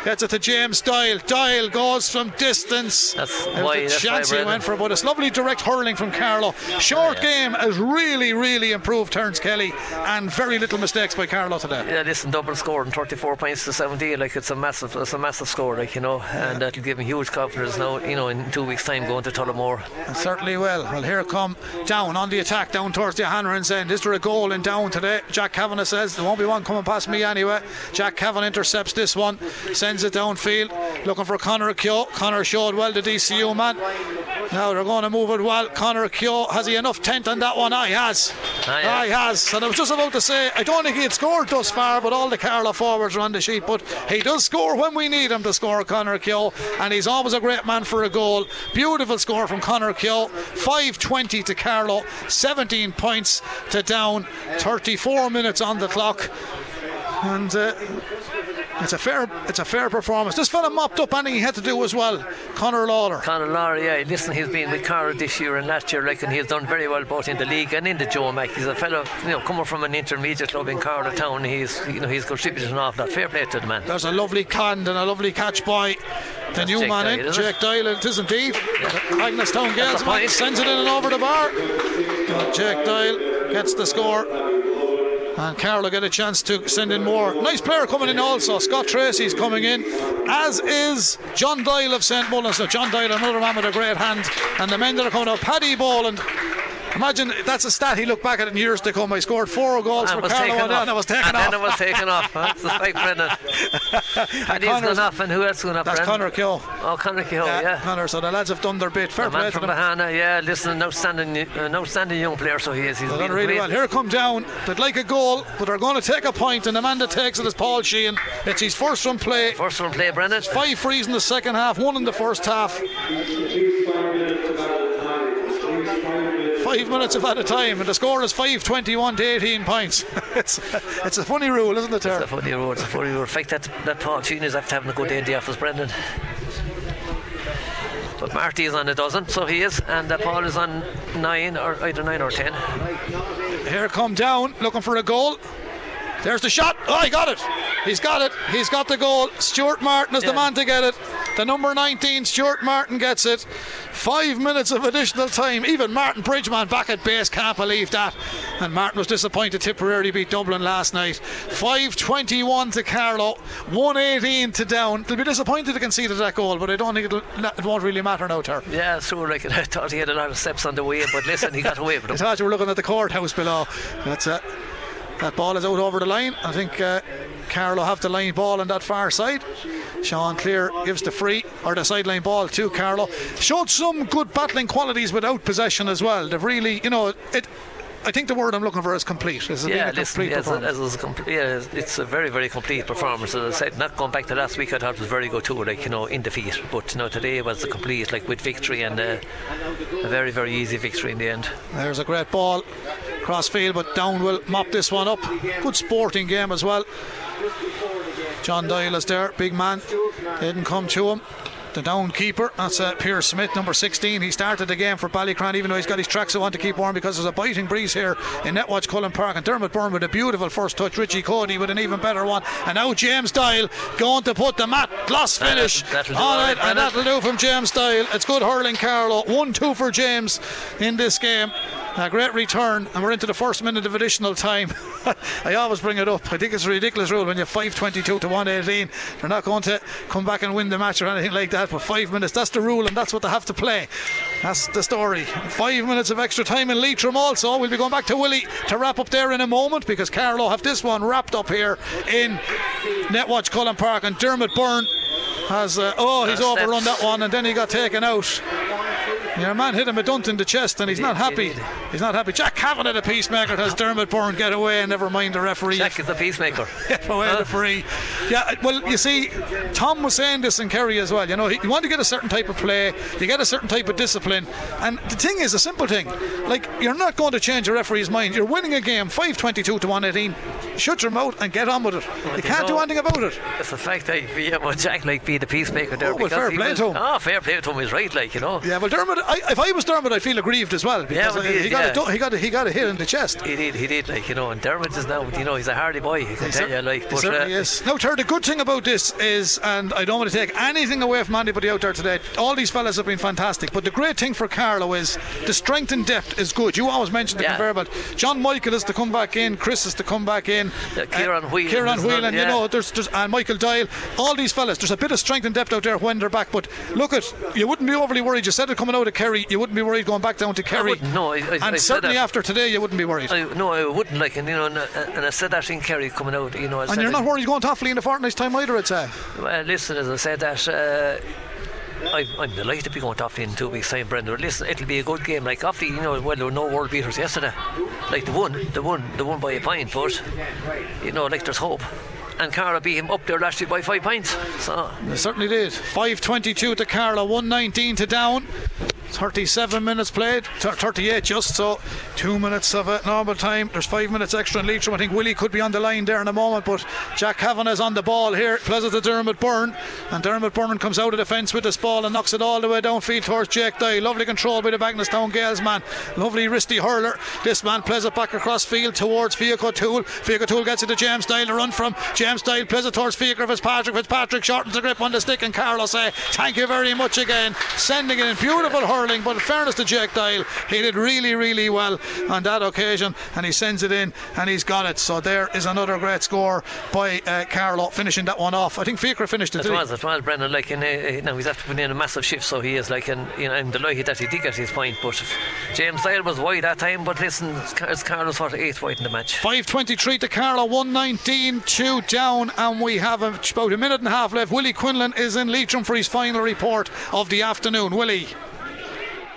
gets it to James Doyle. Doyle goes from distance. That's was why- that's why chance he went for, but it's lovely direct hurling from Carlow. Short game has really, really improved Terence Kelly, and very little mistakes by Carlow today. Yeah, listen, double scored and 34 points to 17. Like it's a massive, it's a massive score. Like you know, and that'll give him huge confidence now. You know, in two weeks' time going to Tullamore. It certainly will. Well, here come down on the attack, down towards the Hanrahan's end. Is there a goal in down today? Jack Kavanagh says there won't be one coming past me anyway. Jack Kavanagh intercepts this one, sends it downfield, looking for Connor Keogh. Connor showed well the DCU man. Now they're going to move it well. Connor Keogh, has he enough tent on that one? Ah, he has. Ah, yeah. Ah, he has. And I was just about to say, I don't think he had scored thus far, but all the Carlow forwards are on the sheet. But he does score when we need him to score, Connor Keogh. And he's always a great man for a goal. Beautiful score from Connor Keogh. 5.20 to Carlow, 17 points to down, 34 minutes on the clock. And uh, it's a fair it's a fair performance. This fella mopped up anything he had to do as well. Connor Lawler. Conor Lawler, yeah, listen, he's been with Carlow this year and last year, like, and he's done very well both in the league and in the Joe Mac. He's a fellow, you know, coming from an intermediate club in Carlow Town. He's, you know, he's contributed an awful lot. Fair play to the man. There's a lovely canned and a lovely catch by the That's new Jake man Doyle, in? Jake Doyle. It is indeed. Agnes Town Gales a man point. sends it in and over the bar. Jake Doyle gets the score. And Carlow get a chance to send in more. Nice player coming in also. Scott Tracy's coming in, as is John Doyle of St Mullins. So John Doyle, another man with a great hand. And the men that are coming out, Paddy Boland. Imagine if that's a stat he looked back at in years to come. I scored four goals And for Carlow and then it was taken and off. then it was taken off. That's the fact, Brendan. and he's gone off, and who else going off? That's Brendan? Connor Keogh. Oh, Connor Keogh, yeah. Connor. So the lads have done their bit. Fair The play man from. Bahana, yeah, listen, an outstanding, uh, an outstanding young player, so he is. He's done really great. well. Here come down. They'd like a goal, but they're going to take a point, and the man that takes it is Paul Sheehan. It's his first run play. First one play, Brendan. Five frees in the second half, one in the first half. Five minutes of at a time, and the score is 521 to 18 points. [laughs] it's, it's a funny rule, isn't it, It's Terry? a funny rule. It's a funny rule. In fact, that, that Paul Sheehan is after having a good day in the office, Brendan. But Marty is on a dozen, so he is, and uh, Paul is on nine, or either nine or ten. Here come down, looking for a goal. There's the shot. Oh, he got it. He's got it. He's got the goal. Stuart Martin is the man to get it. The number 19, Stuart Martin, gets it. Five minutes of additional time. Even Martin Bridgeman back at base can't believe that. And Martin was disappointed Tipperary beat Dublin last night. 5.21 to Carlow, 118 to down. They'll be disappointed to concede that goal, but I don't think it'll, it won't really matter now, Ter. Yeah, true. [laughs] I thought he had a lot of steps on the way, but listen, he got away with [laughs] it. I thought you were looking at the courthouse below. That's it. That ball is out over the line. I think uh, Carlow have the line ball on that far side. Sean Cleere gives the free or the sideline ball to Carlow. Showed some good battling qualities without possession as well. They've really, you know, it. I think the word I'm looking for is complete. It's Yeah, a listen, complete yeah, it's, a, it's, a complete, yeah, it's a very, very complete performance. As I said, not going back to last week, I thought it was very good too, like, you know, in defeat. But, you know, today was a complete, like, with victory and uh, a very, very easy victory in the end. There's a great ball cross field, but Down will mop this one up. Good sporting game as well. John Doyle is there, big man. Didn't come to him. The down keeper, that's uh, Pierce Smith, number 16. He started the game for Ballycran, even though he's got his tracks on to keep warm because there's a biting breeze here in Netwatch Cullen Park. And Dermot Byrne with a beautiful first touch. Richie Cody with an even better one. And now James Doyle going to put the mat gloss finish that'll on all right, And that'll do from James Doyle. It's good hurling, Carlow. 1 2 for James in this game. A great return, and we're into the first minute of additional time. [laughs] I always bring it up. I think it's a ridiculous rule when you're 522 to 118. They're not going to come back and win the match or anything like that, but five minutes, that's the rule, and that's what they have to play. That's the story. Five minutes of extra time in Leitrim also. We'll be going back to Willie to wrap up there in a moment because Carlow have this one wrapped up here in Netwatch Cullen Park, and Dermot Byrne has, uh, oh, he's overrun that one, and then he got taken out. Your man hit him a dunt in the chest, and he's not did, happy. he. He's not happy. Jack Kavanagh, the peacemaker, has Dermot Byrne get away, and never mind the referee. Jack is the peacemaker. [laughs] Get away the free. Yeah, well, you see, Tom was saying this in Kerry as well. You know, you want to get a certain type of play, you get a certain type of discipline, and the thing is a simple thing. Like you're not going to change a referee's mind. You're winning a game, 522 to 118. Shut your mouth and get on with it. You you can't do anything about it. It's the fact that yeah, well, Jack like be the peacemaker there. Oh, well, fair play was- to him. Oh, fair play to him. He's right, like you know. Yeah, well, Dermot. I, if I was Dermot, I'd feel aggrieved as well because well, uh, he he, got yeah. a, he got a, he got a hit in the chest. He did, he did, like you know. And Dermot is now, you know, he's a hardy boy. He can tell you, like, but uh, is. Now, Ter, the good thing about this is, and I don't want to take anything away from anybody out there today, all these fellas have been fantastic. But the great thing for Carlow is the strength and depth is good. You always mention the Yeah. conveyor belt. John Michael is to come back in, Chris is to come back in, Yeah, Kieran Whelan Kieran Whelan, another- you know, there's, there's and Michael Doyle, all these fellas. There's a bit of strength and depth out there when they're back. But look at, you wouldn't be overly worried. You said it coming out of Kerry, you wouldn't be worried going back down to Kerry. no, I- I- I and said certainly that. after today, you wouldn't be worried. I, no, I wouldn't like, and you know, and, and I said that in Kerry coming out, you know. I and said you're not worried going to Offaly in a fortnight's time either, I'd say. Well, listen, as I said that. Uh, I, I'm delighted to be going to Offaly in two weeks' time, Brendan. Listen, it'll be a good game. Like Offaly, you know, well, there were no world beaters yesterday. Like the one, the one, the one by a point, but you know, like there's hope. And Cara beat him up there last year by five points. So They certainly did. 5.22 to Carlow, 119 to down. 37 minutes played, Thir- 38 just, so two minutes of a normal time. There's five minutes extra in Leitrim. I think Willie could be on the line there in a moment, but Jack Kavanagh's on the ball here. It to Dermot Byrne, and Dermot Byrne comes out of the fence with this ball and knocks it all the way downfield towards Jake Doyle. Lovely control by the Bagnallstown Gaels man. Lovely wristy hurler. This man plays it back across field towards Fiach O'Toole. Fiach O'Toole gets it to James Doyle to run from. James Doyle plays it towards Fiacre Fitzpatrick. Fitzpatrick shortens the grip on the stick, and Carlow say, Thank you very much again. Sending it in. Beautiful hurling. But in fairness to Jake Doyle, he did really, really well on that occasion, and he sends it in, and he's got it. So there is another great score by uh, Carlow, finishing that one off. I think Fiacre finished it. It was, it was, Brendan. Like, and, uh, now he's after putting in a massive shift, so he is like, and you know, I'm delighted that he did get his point. But James Doyle was wide that time, but listen, it's Carlow's for eighth wide in the match. 5.23 to Carlow, 119, 2 down, and we have about a minute and a half left. Willie Quinlan is in Leitrim for his final report of the afternoon. Willie.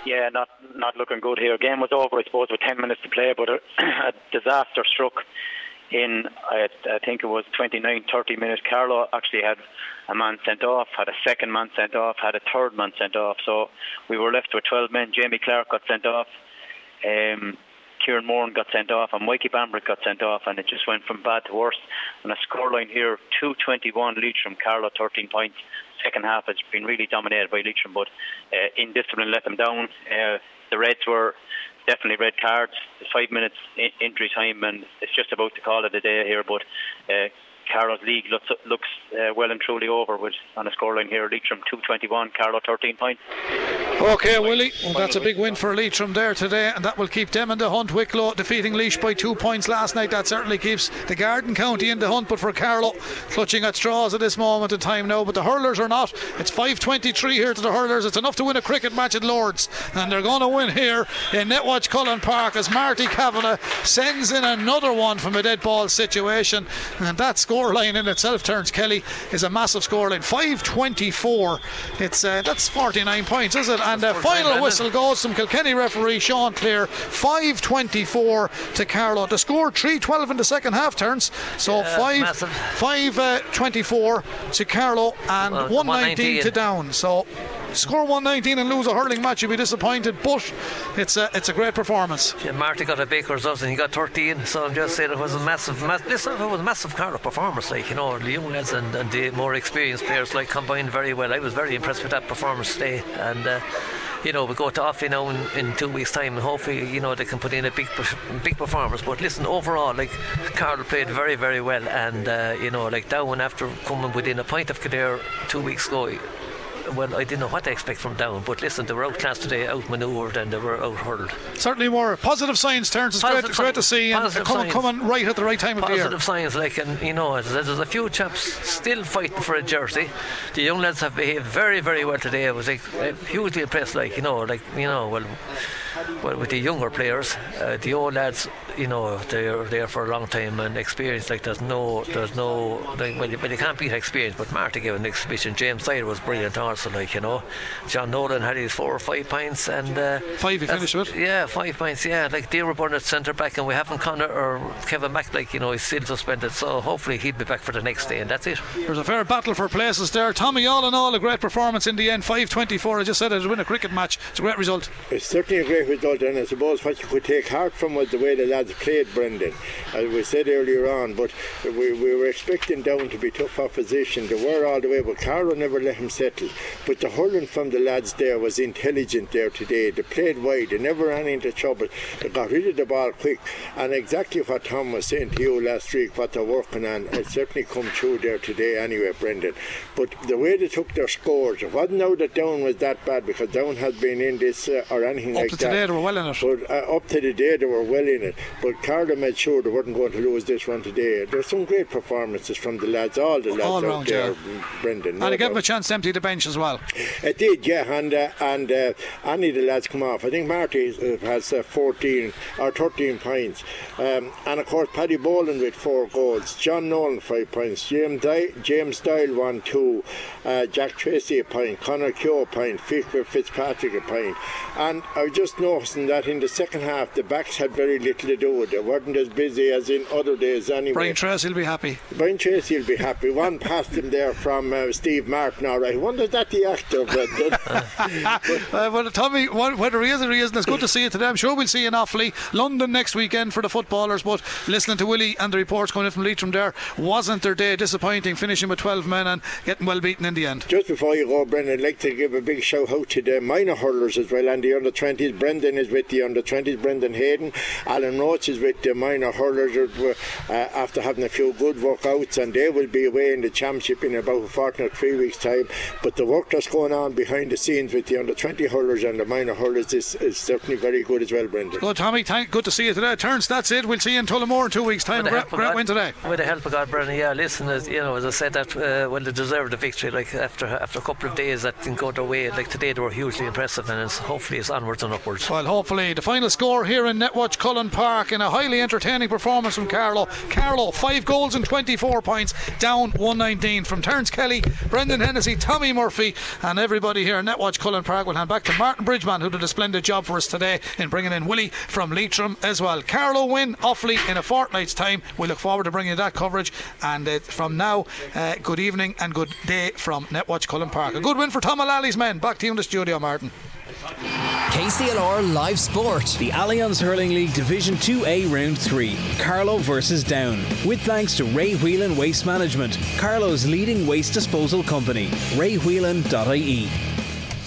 Yeah, not not looking good here. Game was over, I suppose, with 10 minutes to play, but a, [clears throat] a disaster struck in, I, I think it was 29, 30 minutes. Carlow actually had a man sent off, had a second man sent off, had a third man sent off. So we were left with 12 men. Jamie Clark got sent off. Um, Kieran Moran got sent off and Mikey Bambrick got sent off and it just went from bad to worse. And a scoreline here, 221 Leitrim, Carlow 13 points. Second half has been really dominated by Leitrim, but uh, indiscipline let them down. Uh, the Reds were definitely red cards. Five minutes in- injury time, and it's just about to call it a day here. But uh, Carlow's league looks, looks uh, well and truly over with on a scoreline here. Leitrim 221, Carlow 13 points. Okay, Willie, well, that's a big win for Leitrim there today, and that will keep them in the hunt. Wicklow defeating Laois by two points last night. That certainly keeps the Garden County in the hunt, but for Carlow, clutching at straws at this moment in time now. But the hurlers are not. It's 5.23 here to the hurlers. It's enough to win a cricket match at Lords, and they're going to win here in Netwatch Cullen Park as Marty Kavanagh sends in another one from a dead ball situation, and that scoreline in itself Terence Kelly is a massive scoreline. 5.24. It's uh, that's 49 points, is it? And the final whistle goes from Kilkenny referee Sean Cleere. 5.24 to Carlow. The score 3.12 in the second half turns. So Yeah, 5 massive. 5 uh, 24 to Carlow and Well, 119 to down. So score 119 and lose a hurling match, you'd be disappointed. But it's a it's a great performance. Yeah, Marty got a baker's dozen, he got 13, so I'm just saying it was a massive, ma- listen, it was a massive Carlow performance, like, you know, the young lads and, and the more experienced players, like, combined very well. I was very impressed with that performance today, and, uh, you know, we go to Offaly now in, in two weeks' time, and hopefully, you know, they can put in a big big performance. But listen, overall, like, Carl played very, very well, and, uh, you know, like, that one after coming within a point of Kildare two weeks ago, well, I didn't know what to expect from Down, but listen, they were outclassed today, outmanoeuvred, and they were out hurled. Certainly more positive signs turns. It's great, Positive great to see and Positive coming, coming right at the right time of the year. Positive signs, like, and you know, there's, a few chaps still fighting for a jersey. The young lads have behaved very, very well today. I was like, hugely impressed, like, you know, like, you know, well, well with the younger players, uh, the old lads, you know, they're there for a long time and experience. Like, there's no, there's no, like, well, you, well, you can't beat experience. But Marty gave an exhibition. James Snyder was brilliant also, like, you know. John Nolan had his four or five points, and uh, Five he finished with. yeah, five points. Yeah, like they were born at centre back, and we haven't Connor or Kevin Mack. Like you know, he's still suspended. So hopefully he'll be back for the next day, and that's it. There's a fair battle for places there. Tommy, all in all, a great performance in the end. 5.24. I just said it to win a cricket match. It's a great result. It's certainly a great result, and I suppose what you could take heart from was the way the lads played, Brendan. As we said earlier on, but we, we were expecting Down to be tough opposition. They were all the way, but Carlow never let him settle. But the hurling from the lads there was intelligent there today. They played wide, they never ran into trouble. They got rid of the ball quick, and exactly what Tom was saying to you last week, what they're working on, it certainly come true there today anyway, Brendan. But the way they took their scores, it wasn't now that Down was that bad because Down had been in this uh, or anything Up like that. They were well in it. But uh, up to the day, they were well in it. But Carlow made sure they weren't going to lose this one today. There's some great performances from the lads, all the lads All out there, yeah. Brendan. and I gave him a chance to empty the bench as well. It did, yeah, and uh, and uh, any of the lads come off. I think Marty uh, has uh, 14 or 13 points, um, and of course Paddy Boland with four goals, John Nolan five points, James Di- James Doyle one two, uh, Jack Tracy a point, Connor Keogh a point, Fitzpatrick a point, and I just noticing that in the second half the backs had very little to do. They weren't as busy as in other days anyway. Brian Tracy will be happy. Brian Tracy will be happy. One passed him there from uh, Steve Martin. All right, wonder that the actor, Brendan? [laughs] [laughs] Uh, well, Tommy, wh- whether he is or he isn't, it's good to see you today. I'm sure we'll see you in Offaly, London next weekend for the footballers. But listening to Willie and the reports coming in from Leitrim there, wasn't their day disappointing, finishing with 12 men and getting well beaten in the end. Just before you go, Brendan, I'd like to give a big shout out to the minor hurlers as well and the under 20s. Brendan is with the under 20s, Brendan Hayden. Alan Rose is with the minor hurlers uh, after having a few good workouts, and they will be away in the championship in about a fortnight, three weeks' time. But the work that's going on behind the scenes with the under 20 hurlers and the minor hurlers is, is certainly very good as well, Brendan. Good, Tommy. Thank, good to see you today. Turns, that's it. We'll see you in Tullamore in two weeks' time. Great, great win today. With the help of God, Brendan. Yeah, listen, as, you know, as I said, that uh, well, they deserved the victory. Like after after a couple of days that didn't go their way, like today they were hugely impressive, and it's, hopefully it's onwards and upwards. Well, hopefully the final score here in Netwatch Cullen Park in a highly entertaining performance from Carlow. Carlow five goals and 24 points, down 119 from Terence Kelly, Brendan Hennessy, Tommy Murphy, and everybody here in Netwatch Cullen Park. We'll hand back to Martin Bridgman, who did a splendid job for us today in bringing in Willie from Leitrim as well. Carlow win Offaly in a fortnight's time. We look forward to bringing that coverage. And uh, from now, uh, good evening and good day from Netwatch Cullen Park. A good win for Tom Mullally's men. Back to you in the studio, Martin. KCLR Live Sport. The Allianz Hurling League Division 2A Round 3. Carlow versus Down. With thanks to Ray Whelan Waste Management, Carlow's leading waste disposal company. raywhelan.ie.